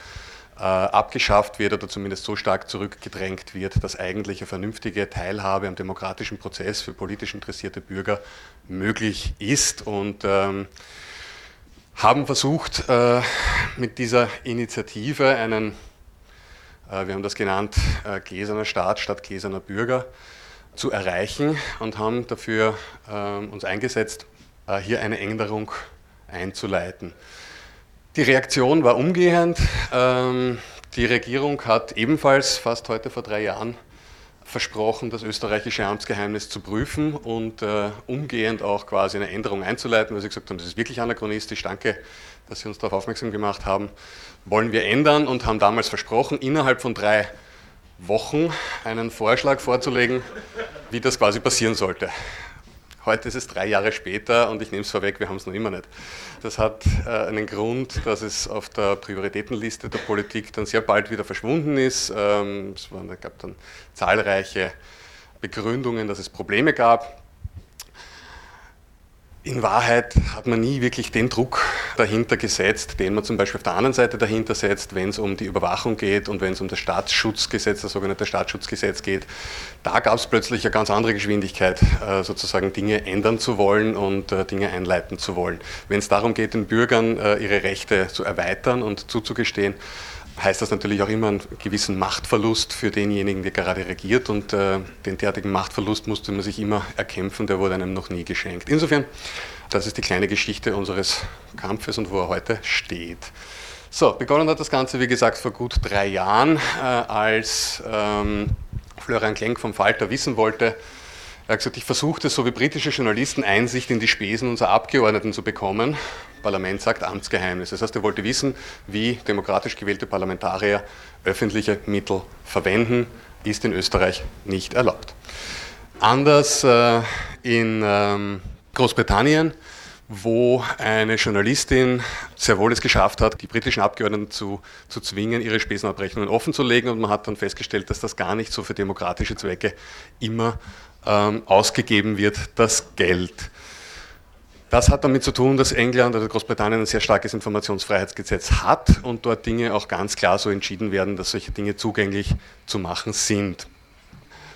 abgeschafft wird oder zumindest so stark zurückgedrängt wird, dass eigentlich eine vernünftige Teilhabe am demokratischen Prozess für politisch interessierte Bürger möglich ist und ähm, haben versucht, äh, mit dieser Initiative einen, äh, wir haben das genannt, äh, gläserner Staat statt gläserner Bürger zu erreichen und haben dafür ähm, uns eingesetzt, äh, hier eine Änderung einzuleiten. Die Reaktion war umgehend. Ähm, die Regierung hat ebenfalls fast heute vor drei Jahren versprochen, das österreichische Amtsgeheimnis zu prüfen und äh, umgehend auch quasi eine Änderung einzuleiten, weil sie gesagt haben, das ist wirklich anachronistisch, danke, dass Sie uns darauf aufmerksam gemacht haben, wollen wir ändern und haben damals versprochen, innerhalb von drei Wochen einen Vorschlag vorzulegen, wie das quasi passieren sollte. Heute ist es drei Jahre später und ich nehme es vorweg, wir haben es noch immer nicht. Das hat äh, einen Grund, dass es auf der Prioritätenliste der Politik dann sehr bald wieder verschwunden ist. Ähm, es waren, gab dann zahlreiche Begründungen, dass es Probleme gab. In Wahrheit hat man nie wirklich den Druck dahinter gesetzt, den man zum Beispiel auf der anderen Seite dahinter setzt, wenn es um die Überwachung geht und wenn es um das Staatsschutzgesetz, das sogenannte Staatsschutzgesetz geht. Da gab es plötzlich eine ganz andere Geschwindigkeit, äh, sozusagen Dinge ändern zu wollen und äh, Dinge einleiten zu wollen. Wenn es darum geht, den Bürgern äh, ihre Rechte zu erweitern und zuzugestehen, heißt das natürlich auch immer einen gewissen Machtverlust für denjenigen, der gerade regiert. Und äh, den derartigen Machtverlust musste man sich immer erkämpfen, der wurde einem noch nie geschenkt. Insofern, das ist die kleine Geschichte unseres Kampfes und wo er heute steht. So, begonnen hat das Ganze, wie gesagt, vor gut drei Jahren, äh, als ähm, Florian Klenk vom Falter wissen wollte, er hat gesagt, ich versuchte, so wie britische Journalisten, Einsicht in die Spesen unserer Abgeordneten zu bekommen. Parlament sagt Amtsgeheimnis. Das heißt, er wollte wissen, wie demokratisch gewählte Parlamentarier öffentliche Mittel verwenden, ist in Österreich nicht erlaubt. Anders äh, in ähm, Großbritannien, wo eine Journalistin sehr wohl es geschafft hat, die britischen Abgeordneten zu, zu zwingen, ihre Spesenabrechnungen offenzulegen. Und man hat dann festgestellt, dass das gar nicht so für demokratische Zwecke immer ähm, ausgegeben wird, das Geld. Das hat damit zu tun, dass England oder Großbritannien ein sehr starkes Informationsfreiheitsgesetz hat und dort Dinge auch ganz klar so entschieden werden, dass solche Dinge zugänglich zu machen sind.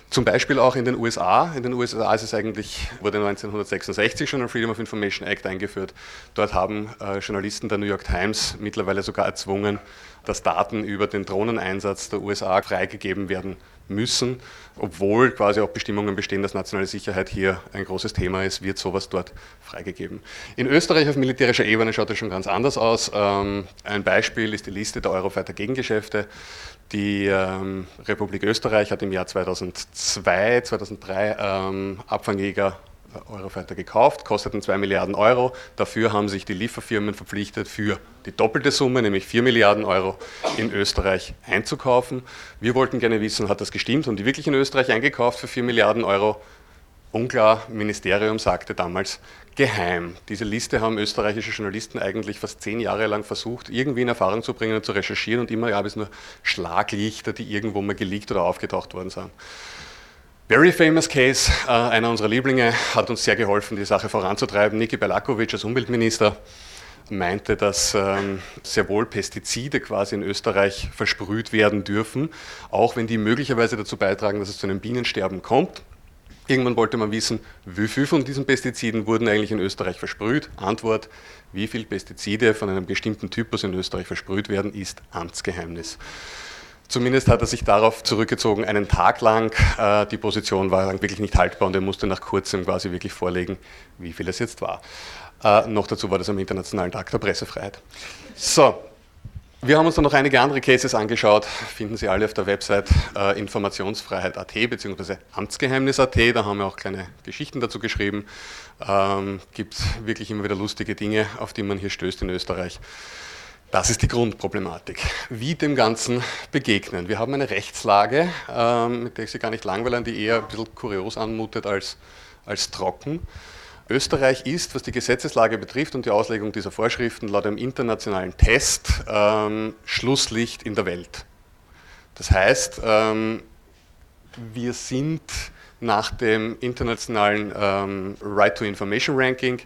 Zum Beispiel auch in den USA. In den USA ist es eigentlich, wurde 1966 schon ein Freedom of Information Act eingeführt. Dort haben äh, Journalisten der New York Times mittlerweile sogar erzwungen, dass Daten über den Drohneneinsatz der USA freigegeben werden müssen, obwohl quasi auch Bestimmungen bestehen, dass nationale Sicherheit hier ein großes Thema ist, wird sowas dort freigegeben. In Österreich auf militärischer Ebene schaut es schon ganz anders aus. Ähm, ein Beispiel ist die Liste der Eurofighter Gegengeschäfte. Die ähm, Republik Österreich hat im Jahr 2002, 2003 ähm, Abfangjäger Eurofighter gekauft, kosteten 2 Milliarden Euro. Dafür haben sich die Lieferfirmen verpflichtet, für die doppelte Summe, nämlich 4 Milliarden Euro, in Österreich einzukaufen. Wir wollten gerne wissen, hat das gestimmt? Haben die wirklich in Österreich eingekauft für 4 Milliarden Euro? Unklar, Ministerium sagte damals geheim. Diese Liste haben österreichische Journalisten eigentlich fast zehn Jahre lang versucht, irgendwie in Erfahrung zu bringen und zu recherchieren und immer gab es nur Schlaglichter, die irgendwo mal geleakt oder aufgetaucht worden sind. Very famous case, äh, einer unserer Lieblinge, hat uns sehr geholfen, die Sache voranzutreiben. Niki Belakovic als Umweltminister meinte, dass ähm, sehr wohl Pestizide quasi in Österreich versprüht werden dürfen, auch wenn die möglicherweise dazu beitragen, dass es zu einem Bienensterben kommt. Irgendwann wollte man wissen, wie viel von diesen Pestiziden wurden eigentlich in Österreich versprüht. Antwort, wie viele Pestizide von einem bestimmten Typus in Österreich versprüht werden, ist Amtsgeheimnis. Zumindest hat er sich darauf zurückgezogen, einen Tag lang. Äh, die Position war dann wirklich nicht haltbar und er musste nach kurzem quasi wirklich vorlegen, wie viel es jetzt war. Äh, noch dazu war das am Internationalen Tag der Pressefreiheit. So, wir haben uns dann noch einige andere Cases angeschaut, finden Sie alle auf der Website äh, informationsfreiheit.at bzw. Amtsgeheimnis.at, da haben wir auch kleine Geschichten dazu geschrieben. Ähm, Gibt wirklich immer wieder lustige Dinge, auf die man hier stößt in Österreich. Das ist die Grundproblematik. Wie dem Ganzen begegnen. Wir haben eine Rechtslage, ähm, mit der ich Sie gar nicht langweilen, die eher ein bisschen kurios anmutet als, als trocken. Österreich ist, was die Gesetzeslage betrifft und die Auslegung dieser Vorschriften, laut einem internationalen Test ähm, Schlusslicht in der Welt. Das heißt, ähm, wir sind nach dem internationalen Right to Information Ranking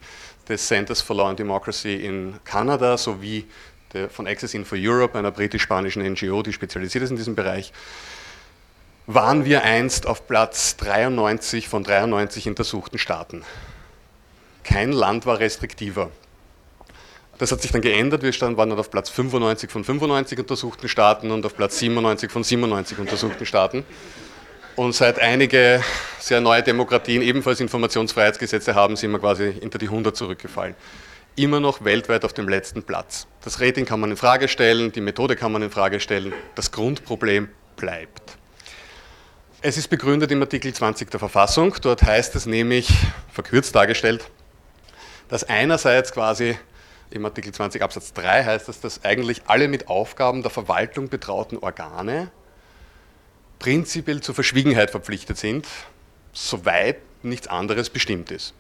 des Centers for Law and Democracy in Kanada sowie der, von Access Info Europe, einer britisch-spanischen NGO, die spezialisiert ist in diesem Bereich, waren wir einst auf Platz 93 von 93 untersuchten Staaten. Kein Land war restriktiver. Das hat sich dann geändert. Wir standen, waren dann auf Platz 95 von 95 untersuchten Staaten und auf Platz 97 von 97 untersuchten Staaten. Und seit einige sehr neue Demokratien ebenfalls Informationsfreiheitsgesetze haben, sind wir quasi hinter die 100 zurückgefallen immer noch weltweit auf dem letzten Platz. Das Rating kann man in Frage stellen, die Methode kann man in Frage stellen, das Grundproblem bleibt. Es ist begründet im Artikel 20 der Verfassung. Dort heißt es nämlich, verkürzt dargestellt, dass einerseits quasi im Artikel 20 Absatz 3 heißt es, dass eigentlich alle mit Aufgaben der Verwaltung betrauten Organe prinzipiell zur Verschwiegenheit verpflichtet sind, soweit nichts anderes bestimmt ist.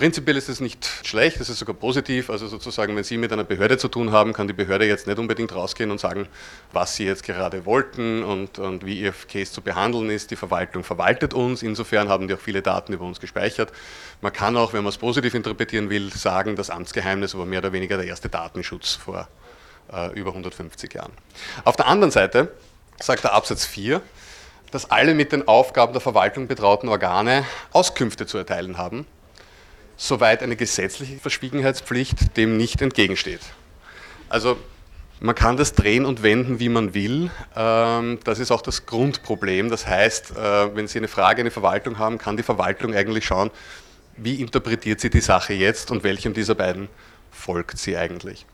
Prinzipiell ist es nicht schlecht, es ist sogar positiv. Also sozusagen, wenn Sie mit einer Behörde zu tun haben, kann die Behörde jetzt nicht unbedingt rausgehen und sagen, was Sie jetzt gerade wollten und, und wie Ihr Case zu behandeln ist. Die Verwaltung verwaltet uns, insofern haben die auch viele Daten über uns gespeichert. Man kann auch, wenn man es positiv interpretieren will, sagen, das Amtsgeheimnis war mehr oder weniger der erste Datenschutz vor äh, über 150 Jahren. Auf der anderen Seite sagt der Absatz 4, dass alle mit den Aufgaben der Verwaltung betrauten Organe Auskünfte zu erteilen haben soweit eine gesetzliche Verschwiegenheitspflicht dem nicht entgegensteht. Also man kann das drehen und wenden, wie man will. Ähm, das ist auch das Grundproblem. Das heißt, äh, wenn Sie eine Frage an die Verwaltung haben, kann die Verwaltung eigentlich schauen, wie interpretiert sie die Sache jetzt und welchem dieser beiden folgt sie eigentlich.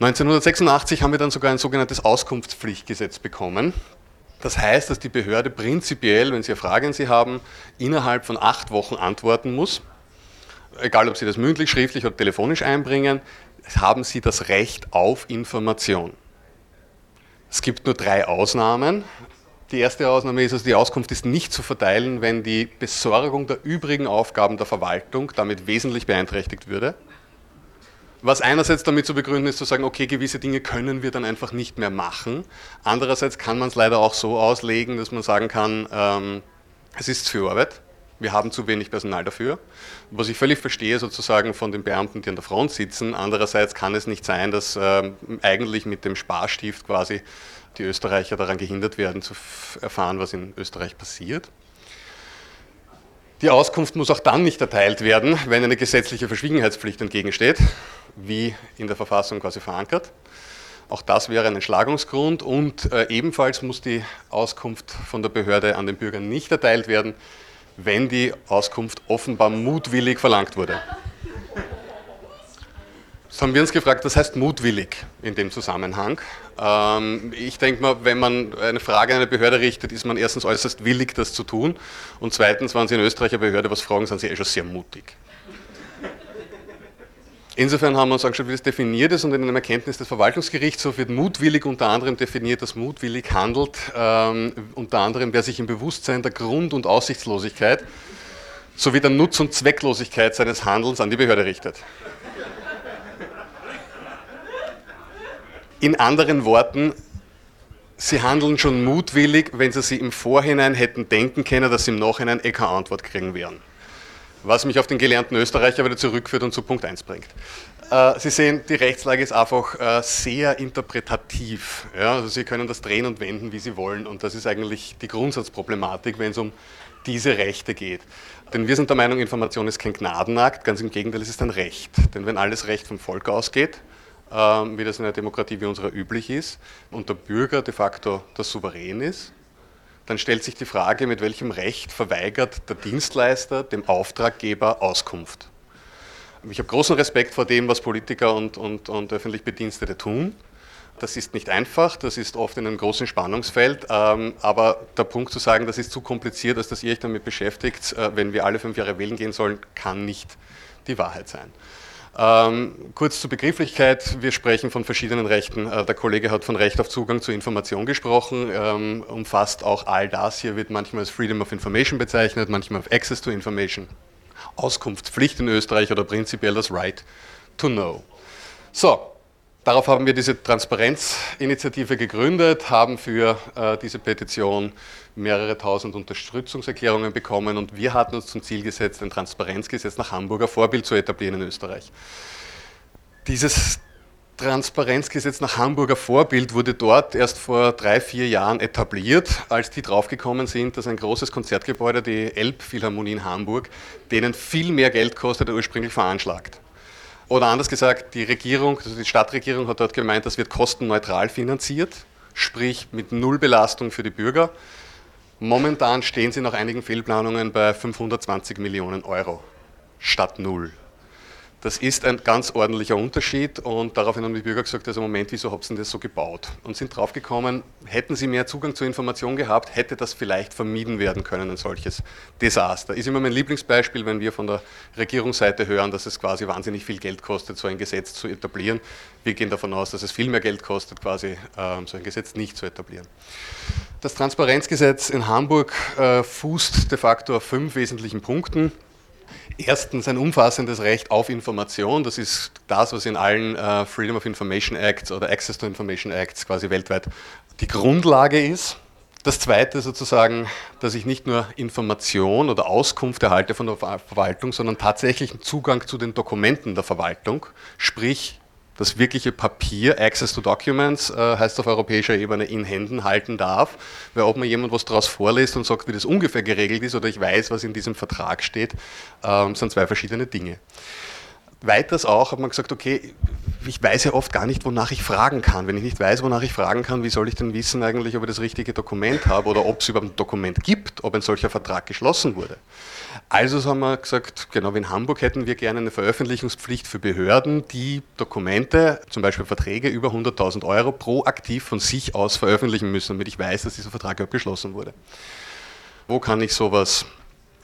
1986 haben wir dann sogar ein sogenanntes Auskunftspflichtgesetz bekommen. Das heißt, dass die Behörde prinzipiell, wenn Sie eine Frage an Sie haben, innerhalb von acht Wochen antworten muss egal ob Sie das mündlich, schriftlich oder telefonisch einbringen, haben Sie das Recht auf Information. Es gibt nur drei Ausnahmen. Die erste Ausnahme ist, also die Auskunft ist nicht zu verteilen, wenn die Besorgung der übrigen Aufgaben der Verwaltung damit wesentlich beeinträchtigt würde. Was einerseits damit zu begründen ist, zu sagen, okay, gewisse Dinge können wir dann einfach nicht mehr machen. Andererseits kann man es leider auch so auslegen, dass man sagen kann, ähm, es ist viel Arbeit, wir haben zu wenig Personal dafür. Was ich völlig verstehe sozusagen von den Beamten, die an der Front sitzen. Andererseits kann es nicht sein, dass ähm, eigentlich mit dem Sparstift quasi die Österreicher daran gehindert werden, zu erfahren, was in Österreich passiert. Die Auskunft muss auch dann nicht erteilt werden, wenn eine gesetzliche Verschwiegenheitspflicht entgegensteht, wie in der Verfassung quasi verankert. Auch das wäre ein Entschlagungsgrund und äh, ebenfalls muss die Auskunft von der Behörde an den Bürgern nicht erteilt werden, wenn die Auskunft offenbar mutwillig verlangt wurde. Jetzt haben wir uns gefragt, was heißt mutwillig in dem Zusammenhang? Ähm, ich denke mal, wenn man eine Frage an eine Behörde richtet, ist man erstens äußerst willig, das zu tun. Und zweitens, wenn Sie in Österreich eine Behörde was fragen, sind Sie eh schon sehr mutig. Insofern haben wir uns angeschaut, wie das definiert ist und in einem Erkenntnis des Verwaltungsgerichtshofs wird mutwillig unter anderem definiert, dass mutwillig handelt, ähm, unter anderem wer sich im Bewusstsein der Grund- und Aussichtslosigkeit sowie der Nutz- und Zwecklosigkeit seines Handelns an die Behörde richtet. In anderen Worten, Sie handeln schon mutwillig, wenn Sie sich im Vorhinein hätten denken können, dass Sie im Nachhinein eh keine Antwort kriegen werden. Was mich auf den gelernten Österreicher wieder zurückführt und zu Punkt 1 bringt. Äh, Sie sehen, die Rechtslage ist einfach äh, sehr interpretativ. Also Sie können das drehen und wenden, wie Sie wollen. Und das ist eigentlich die Grundsatzproblematik, wenn es um diese Rechte geht. Denn wir sind der Meinung, Information ist kein Gnadenakt, ganz im Gegenteil, es ist ein Recht. Denn wenn alles Recht vom Volk ausgeht, ähm, wie das in einer Demokratie wie unserer üblich ist, und der Bürger de facto der Souverän ist, dann stellt sich die Frage, mit welchem Recht verweigert der Dienstleister dem Auftraggeber Auskunft. Ich habe großen Respekt vor dem, was Politiker und, und, und öffentlich Bedienstete tun. Das ist nicht einfach, das ist oft in einem großen Spannungsfeld, ähm, aber der Punkt zu sagen, das ist zu kompliziert, als dass ihr euch damit beschäftigt, äh, wenn wir alle fünf Jahre wählen gehen sollen, kann nicht die Wahrheit sein. Ähm, kurz zur Begrifflichkeit. Wir sprechen von verschiedenen Rechten. Äh, der Kollege hat von Recht auf Zugang zu Information gesprochen, ähm, umfasst auch all das. Hier wird manchmal als Freedom of Information bezeichnet, manchmal auf Access to Information. Auskunftspflicht in Österreich oder prinzipiell das Right to Know. So, Darauf haben wir diese Transparenzinitiative gegründet, haben für äh, diese Petition mehrere tausend Unterstützungserklärungen bekommen und wir hatten uns zum Ziel gesetzt, ein Transparenzgesetz nach Hamburger Vorbild zu etablieren in Österreich. Dieses Transparenzgesetz nach Hamburger Vorbild wurde dort erst vor drei, vier Jahren etabliert, als die draufgekommen sind, dass ein großes Konzertgebäude, die Elbphilharmonie in Hamburg, denen viel mehr Geld kostet, als ursprünglich veranschlagt. Oder anders gesagt, die Regierung, also die Stadtregierung hat dort gemeint, das wird kostenneutral finanziert, sprich mit null Belastung für die Bürger. Momentan stehen sie nach einigen Fehlplanungen bei 520 Millionen Euro statt null. Das ist ein ganz ordentlicher Unterschied und daraufhin haben die Bürger gesagt, also Moment, wieso habt ihr das so gebaut? Und sind draufgekommen, hätten sie mehr Zugang zur Information gehabt, hätte das vielleicht vermieden werden können, ein solches Desaster. Ist immer mein Lieblingsbeispiel, wenn wir von der Regierungsseite hören, dass es quasi wahnsinnig viel Geld kostet, so ein Gesetz zu etablieren. Wir gehen davon aus, dass es viel mehr Geld kostet, quasi ähm, so ein Gesetz nicht zu etablieren. Das Transparenzgesetz in Hamburg äh, fußt de facto auf fünf wesentlichen Punkten. Erstens ein umfassendes Recht auf Information. Das ist das, was in allen äh, Freedom of Information Acts oder Access to Information Acts quasi weltweit die Grundlage ist. Das zweite sozusagen, dass ich nicht nur Information oder Auskunft erhalte von der Verwaltung, sondern tatsächlichen Zugang zu den Dokumenten der Verwaltung, sprich das wirkliche Papier, Access to Documents, äh, heißt auf europäischer Ebene, in Händen halten darf. Weil ob mir jemand was daraus vorliest und sagt, wie das ungefähr geregelt ist, oder ich weiß, was in diesem Vertrag steht, ähm, sind zwei verschiedene Dinge. Weiters auch hat man gesagt, okay, ich weiß ja oft gar nicht, wonach ich fragen kann. Wenn ich nicht weiß, wonach ich fragen kann, wie soll ich denn wissen eigentlich, ob ich das richtige Dokument habe oder ob es überhaupt ein Dokument gibt, ob ein solcher Vertrag geschlossen wurde. Also haben wir gesagt, genau wie in Hamburg hätten wir gerne eine Veröffentlichungspflicht für Behörden, die Dokumente, zum Beispiel Verträge über 100.000 Euro proaktiv von sich aus veröffentlichen müssen, damit ich weiß, dass dieser Vertrag abgeschlossen wurde. Wo kann ich sowas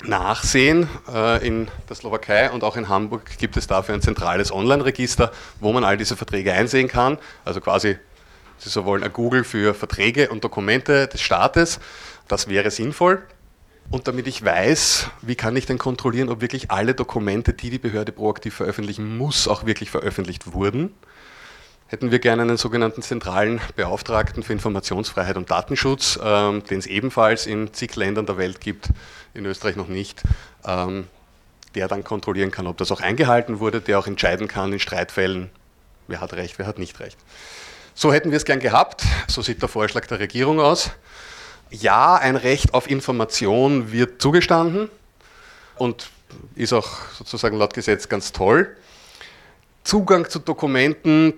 nachsehen? Äh, in der Slowakei und auch in Hamburg gibt es dafür ein zentrales Online-Register, wo man all diese Verträge einsehen kann. Also quasi Sie so wollen ein Google für Verträge und Dokumente des Staates. Das wäre sinnvoll. Und damit ich weiß, wie kann ich denn kontrollieren, ob wirklich alle Dokumente, die die Behörde proaktiv veröffentlichen muss, auch wirklich veröffentlicht wurden, hätten wir gerne einen sogenannten zentralen Beauftragten für Informationsfreiheit und Datenschutz, ähm, den es ebenfalls in zig Ländern der Welt gibt, in Österreich noch nicht, ähm, der dann kontrollieren kann, ob das auch eingehalten wurde, der auch entscheiden kann in Streitfällen, wer hat Recht, wer hat nicht Recht. So hätten wir es gern gehabt, so sieht der Vorschlag der Regierung aus. Ja, ein Recht auf Information wird zugestanden und ist auch sozusagen laut Gesetz ganz toll. Zugang zu Dokumenten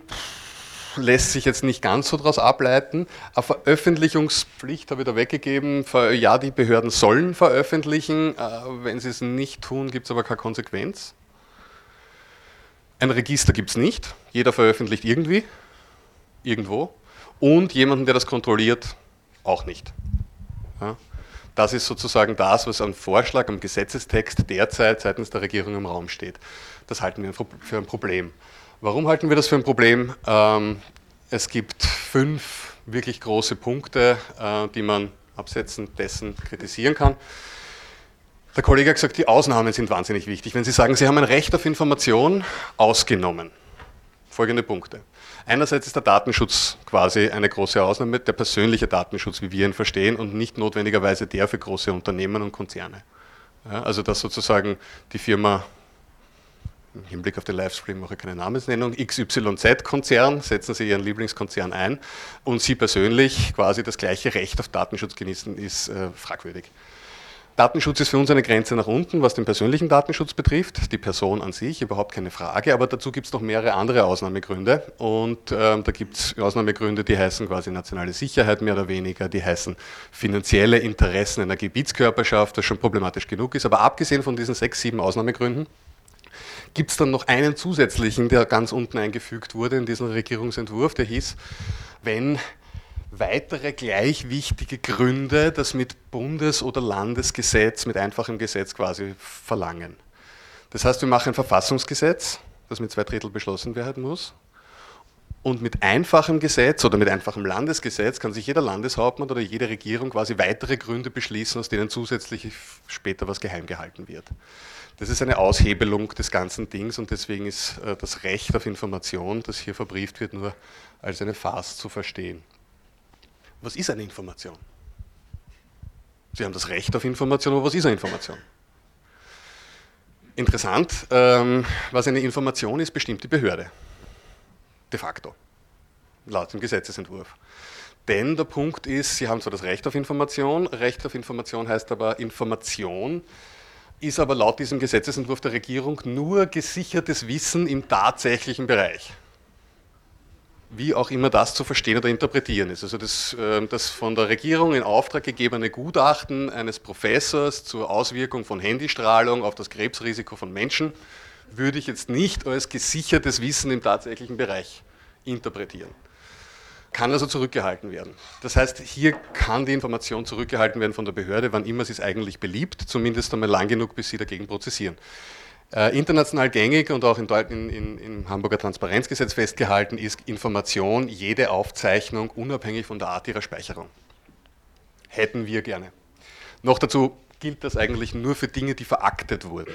lässt sich jetzt nicht ganz so daraus ableiten. Eine Veröffentlichungspflicht habe ich da weggegeben. Ja, die Behörden sollen veröffentlichen. Äh, wenn sie es nicht tun, gibt es aber keine Konsequenz. Ein Register gibt es nicht. Jeder veröffentlicht irgendwie, irgendwo. Und jemanden, der das kontrolliert, auch nicht. Ja. Das ist sozusagen das, was am Vorschlag, am Gesetzestext derzeit seitens der Regierung im Raum steht. Das halten wir für ein Problem. Warum halten wir das für ein Problem? Ähm, es gibt fünf wirklich große Punkte, äh, die man absetzen dessen kritisieren kann. Der Kollege hat gesagt, die Ausnahmen sind wahnsinnig wichtig. Wenn Sie sagen, Sie haben ein Recht auf Information ausgenommen, folgende Punkte. Einerseits ist der Datenschutz quasi eine große Ausnahme, der persönliche Datenschutz, wie wir ihn verstehen, und nicht notwendigerweise der für große Unternehmen und Konzerne. Ja, also dass sozusagen die Firma, im Hinblick auf den Livestream mache ich keine Namensnennung, XYZ-Konzern, setzen Sie Ihren Lieblingskonzern ein und Sie persönlich quasi das gleiche Recht auf Datenschutz genießen, ist äh, fragwürdig. Datenschutz ist für uns eine Grenze nach unten, was den persönlichen Datenschutz betrifft. Die Person an sich, überhaupt keine Frage, aber dazu gibt es noch mehrere andere Ausnahmegründe. Und ähm, da gibt es Ausnahmegründe, die heißen quasi nationale Sicherheit mehr oder weniger, die heißen finanzielle Interessen einer Gebietskörperschaft, das schon problematisch genug ist. Aber abgesehen von diesen sechs, sieben Ausnahmegründen, gibt es dann noch einen zusätzlichen, der ganz unten eingefügt wurde in diesem Regierungsentwurf, der hieß, wenn weitere gleich wichtige Gründe das mit Bundes- oder Landesgesetz, mit einfachem Gesetz quasi verlangen. Das heißt, wir machen ein Verfassungsgesetz, das mit zwei Drittel beschlossen werden muss. Und mit einfachem Gesetz oder mit einfachem Landesgesetz kann sich jeder Landeshauptmann oder jede Regierung quasi weitere Gründe beschließen, aus denen zusätzlich später was geheim gehalten wird. Das ist eine Aushebelung des ganzen Dings und deswegen ist äh, das Recht auf Information, das hier verbrieft wird, nur als eine Farce zu verstehen. Was ist eine Information? Sie haben das Recht auf Information, aber was ist eine Information? Interessant, ähm, was eine Information ist, bestimmt die Behörde. De facto. Laut dem Gesetzesentwurf. Denn der Punkt ist, Sie haben zwar das Recht auf Information, Recht auf Information heißt aber Information, ist aber laut diesem Gesetzesentwurf der Regierung nur gesichertes Wissen im tatsächlichen Bereich wie auch immer das zu verstehen oder interpretieren ist. Also das, ähm, das von der Regierung in Auftrag gegebene Gutachten eines Professors zur Auswirkung von Handystrahlung auf das Krebsrisiko von Menschen würde ich jetzt nicht als gesichertes Wissen im tatsächlichen Bereich interpretieren. Kann also zurückgehalten werden. Das heißt, hier kann die Information zurückgehalten werden von der Behörde, wann immer sie es eigentlich beliebt, zumindest einmal lang genug, bis sie dagegen prozessieren. Äh, international gängig und auch in, in, in, im Hamburger Transparenzgesetz festgehalten ist Information, jede Aufzeichnung unabhängig von der Art ihrer Speicherung. Hätten wir gerne. Noch dazu gilt das eigentlich nur für Dinge, die veraktet wurden.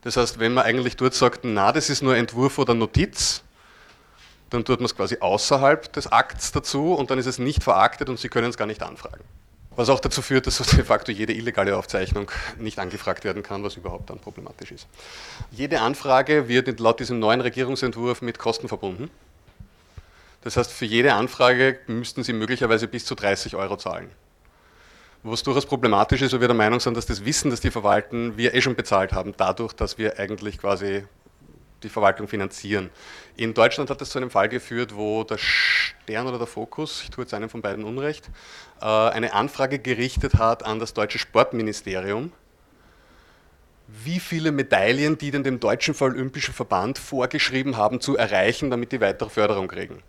Das heißt, wenn man eigentlich dort sagt, na, das ist nur Entwurf oder Notiz, dann tut man es quasi außerhalb des Akts dazu und dann ist es nicht veraktet und Sie können es gar nicht anfragen. Was auch dazu führt, dass de facto jede illegale Aufzeichnung nicht angefragt werden kann, was überhaupt dann problematisch ist. Jede Anfrage wird laut diesem neuen Regierungsentwurf mit Kosten verbunden. Das heißt, für jede Anfrage müssten Sie möglicherweise bis zu 30 Euro zahlen. Was durchaus problematisch ist, weil wir der Meinung sind, dass das Wissen, das die verwalten, wir eh schon bezahlt haben, dadurch, dass wir eigentlich quasi die Verwaltung finanzieren. In Deutschland hat es zu einem Fall geführt, wo der Stern oder der Fokus, ich tue jetzt einem von beiden Unrecht, äh, eine Anfrage gerichtet hat an das deutsche Sportministerium, wie viele Medaillen die denn dem Deutschen Olympischen Verband vorgeschrieben haben zu erreichen, damit die weitere Förderung kriegen.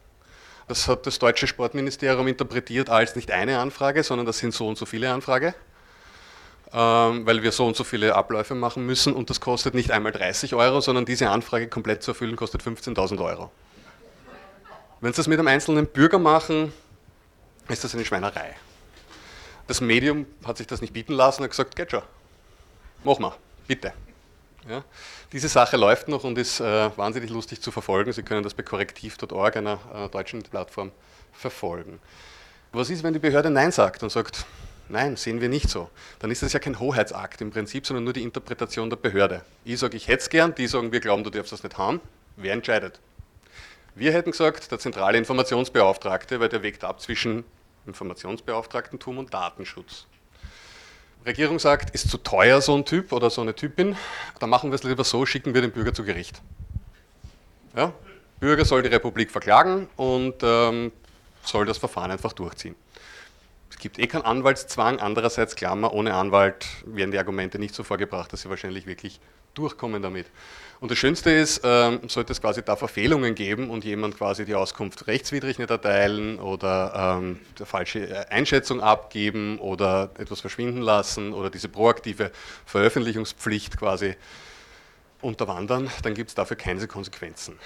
Das hat das deutsche Sportministerium interpretiert als nicht eine Anfrage, sondern das sind so und so viele Anfragen. Ähm, weil wir so und so viele Abläufe machen müssen und das kostet nicht einmal 30 Euro, sondern diese Anfrage komplett zu erfüllen kostet 15.000 Euro. Wenn Sie das mit einem einzelnen Bürger machen, ist das eine Schweinerei. Das Medium hat sich das nicht bieten lassen und hat gesagt, geht mach mal, bitte. Ja. Diese Sache läuft noch und ist äh, wahnsinnig lustig zu verfolgen. Sie können das bei korrektiv.org, einer äh, deutschen Plattform, verfolgen. Was ist, wenn die Behörde Nein sagt und sagt, nein, sehen wir nicht so? Dann ist das ja kein Hoheitsakt im Prinzip, sondern nur die Interpretation der Behörde. Ich sage, ich hätte es gern, die sagen, wir glauben, du darfst das nicht haben. Wer entscheidet? Wir hätten gesagt, der zentrale Informationsbeauftragte, weil der wägt ab zwischen Informationsbeauftragtentum und Datenschutz. Regierung sagt, ist zu teuer so ein Typ oder so eine Typin, dann machen wir es lieber so, schicken wir den Bürger zu Gericht. Ja? Bürger soll die Republik verklagen und ähm, soll das Verfahren einfach durchziehen. Gibt eh keinen Anwaltszwang, andererseits Klammer, ohne Anwalt werden die Argumente nicht so vorgebracht, dass sie wahrscheinlich wirklich durchkommen damit. Und das Schönste ist, ähm, sollte es quasi da Verfehlungen geben und jemand quasi die Auskunft rechtswidrig nicht erteilen oder ähm, eine falsche äh, Einschätzung abgeben oder etwas verschwinden lassen oder diese proaktive Veröffentlichungspflicht quasi unterwandern, dann gibt es dafür keine Konsequenzen.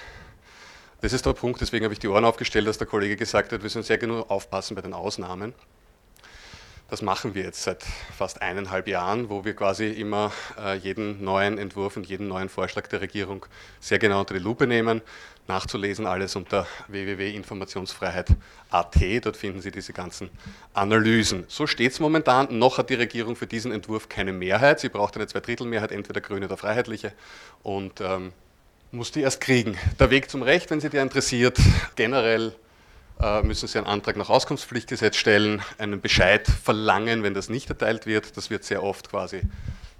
Das ist der Punkt, deswegen habe ich die Ohren aufgestellt, dass der Kollege gesagt hat, wir sollen sehr genau aufpassen bei den Ausnahmen. Das machen wir jetzt seit fast eineinhalb Jahren, wo wir quasi immer äh, jeden neuen Entwurf und jeden neuen Vorschlag der Regierung sehr genau unter die Lupe nehmen. Nachzulesen alles unter www.informationsfreiheit.at. Dort finden Sie diese ganzen Analysen. So steht es momentan. Noch hat die Regierung für diesen Entwurf keine Mehrheit. Sie braucht eine Zweidrittelmehrheit, entweder Grüne oder Freiheitliche. Und ähm, muss die erst kriegen. Der Weg zum Recht, wenn Sie der interessiert, generell müssen Sie einen Antrag nach Auskunftspflichtgesetz stellen, einen Bescheid verlangen, wenn das nicht erteilt wird. Das wird sehr oft quasi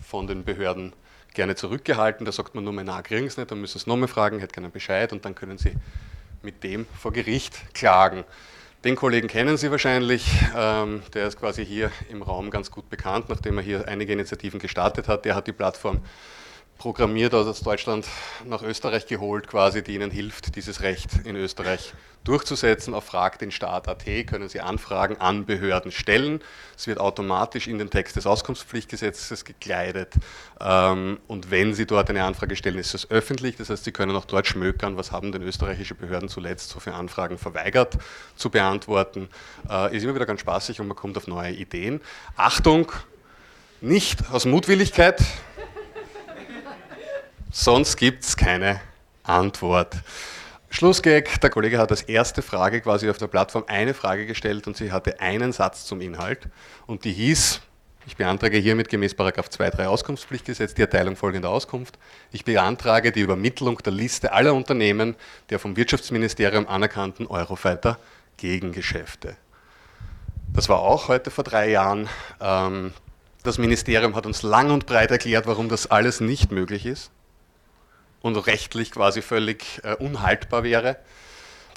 von den Behörden gerne zurückgehalten. Da sagt man nur, na, kriegen es nicht, dann müssen Sie es nochmal fragen, hätte keinen Bescheid und dann können Sie mit dem vor Gericht klagen. Den Kollegen kennen Sie wahrscheinlich, ähm, der ist quasi hier im Raum ganz gut bekannt, nachdem er hier einige Initiativen gestartet hat. Der hat die Plattform programmiert aus Deutschland nach Österreich geholt, quasi, die Ihnen hilft, dieses Recht in Österreich durchzusetzen. Auf Frag den Staat.at können Sie Anfragen an Behörden stellen. Es wird automatisch in den Text des Auskunftspflichtgesetzes gekleidet. Ähm, und wenn Sie dort eine Anfrage stellen, ist es öffentlich. Das heißt, Sie können auch dort schmökern, was haben denn österreichische Behörden zuletzt so für Anfragen verweigert zu beantworten. Äh, ist immer wieder ganz spaßig und man kommt auf neue Ideen. Achtung, nicht aus Mutwilligkeit, Sonst gibt es keine Antwort. Schlussgag, der Kollege hat als erste Frage quasi auf der Plattform eine Frage gestellt und sie hatte einen Satz zum Inhalt und die hieß, ich beantrage hiermit gemäß 2.3 Auskunftspflichtgesetz die Erteilung folgender Auskunft. Ich beantrage die Übermittlung der Liste aller Unternehmen der vom Wirtschaftsministerium anerkannten Eurofighter Gegengeschäfte. Das war auch heute vor drei Jahren. Ähm, das Ministerium hat uns lang und breit erklärt, warum das alles nicht möglich ist und rechtlich quasi völlig äh, unhaltbar wäre.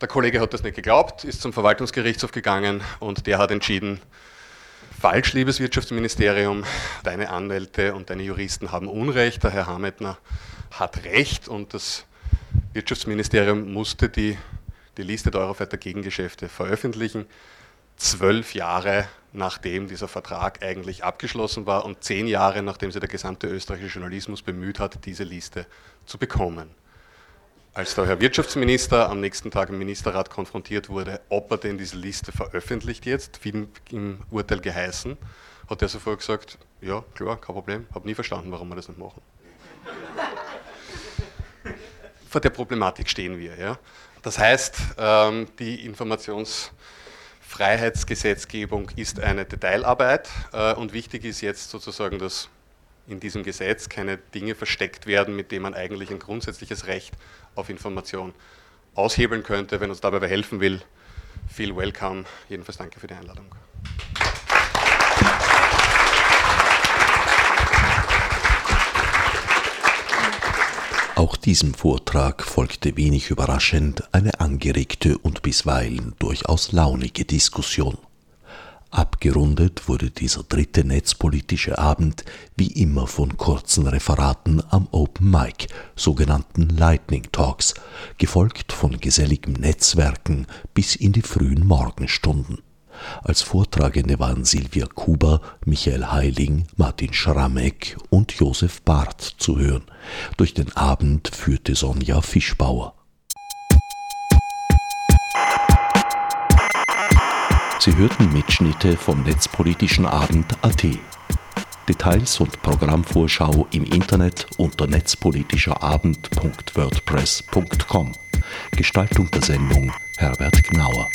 Der Kollege hat das nicht geglaubt, ist zum Verwaltungsgerichtshof gegangen und der hat entschieden, falsch, liebes Wirtschaftsministerium, deine Anwälte und deine Juristen haben Unrecht, der Herr Hametner hat Recht und das Wirtschaftsministerium musste die, die Liste der Eurofighter Gegengeschäfte veröffentlichen zwölf Jahre nachdem dieser Vertrag eigentlich abgeschlossen war und zehn Jahre nachdem sich der gesamte österreichische Journalismus bemüht hat, diese Liste zu bekommen. Als der Herr Wirtschaftsminister am nächsten Tag im Ministerrat konfrontiert wurde, ob er denn diese Liste veröffentlicht jetzt, wie im Urteil geheißen, hat er sofort gesagt, ja, klar, kein Problem, habe nie verstanden, warum wir das nicht machen. Vor der Problematik stehen wir. Ja. Das heißt, ähm, die Informations- Freiheitsgesetzgebung ist eine Detailarbeit äh, und wichtig ist jetzt sozusagen, dass in diesem Gesetz keine Dinge versteckt werden, mit denen man eigentlich ein grundsätzliches Recht auf Information aushebeln könnte. Wenn uns dabei helfen will, viel welcome. Jedenfalls danke für die Einladung. Auch diesem Vortrag folgte wenig überraschend eine angeregte und bisweilen durchaus launige Diskussion. Abgerundet wurde dieser dritte netzpolitische Abend wie immer von kurzen Referaten am Open Mic, sogenannten Lightning Talks, gefolgt von geselligem Netzwerken bis in die frühen Morgenstunden. Als Vortragende waren Silvia Kuber, Michael Heiling, Martin Schrammeck und Josef Barth zu hören. Durch den Abend führte Sonja Fischbauer. Sie hörten Mitschnitte vom Netzpolitischen Abend AT. Details und Programmvorschau im Internet unter netzpolitischerabend.wordpress.com. Gestaltung der Sendung Herbert Gnauer.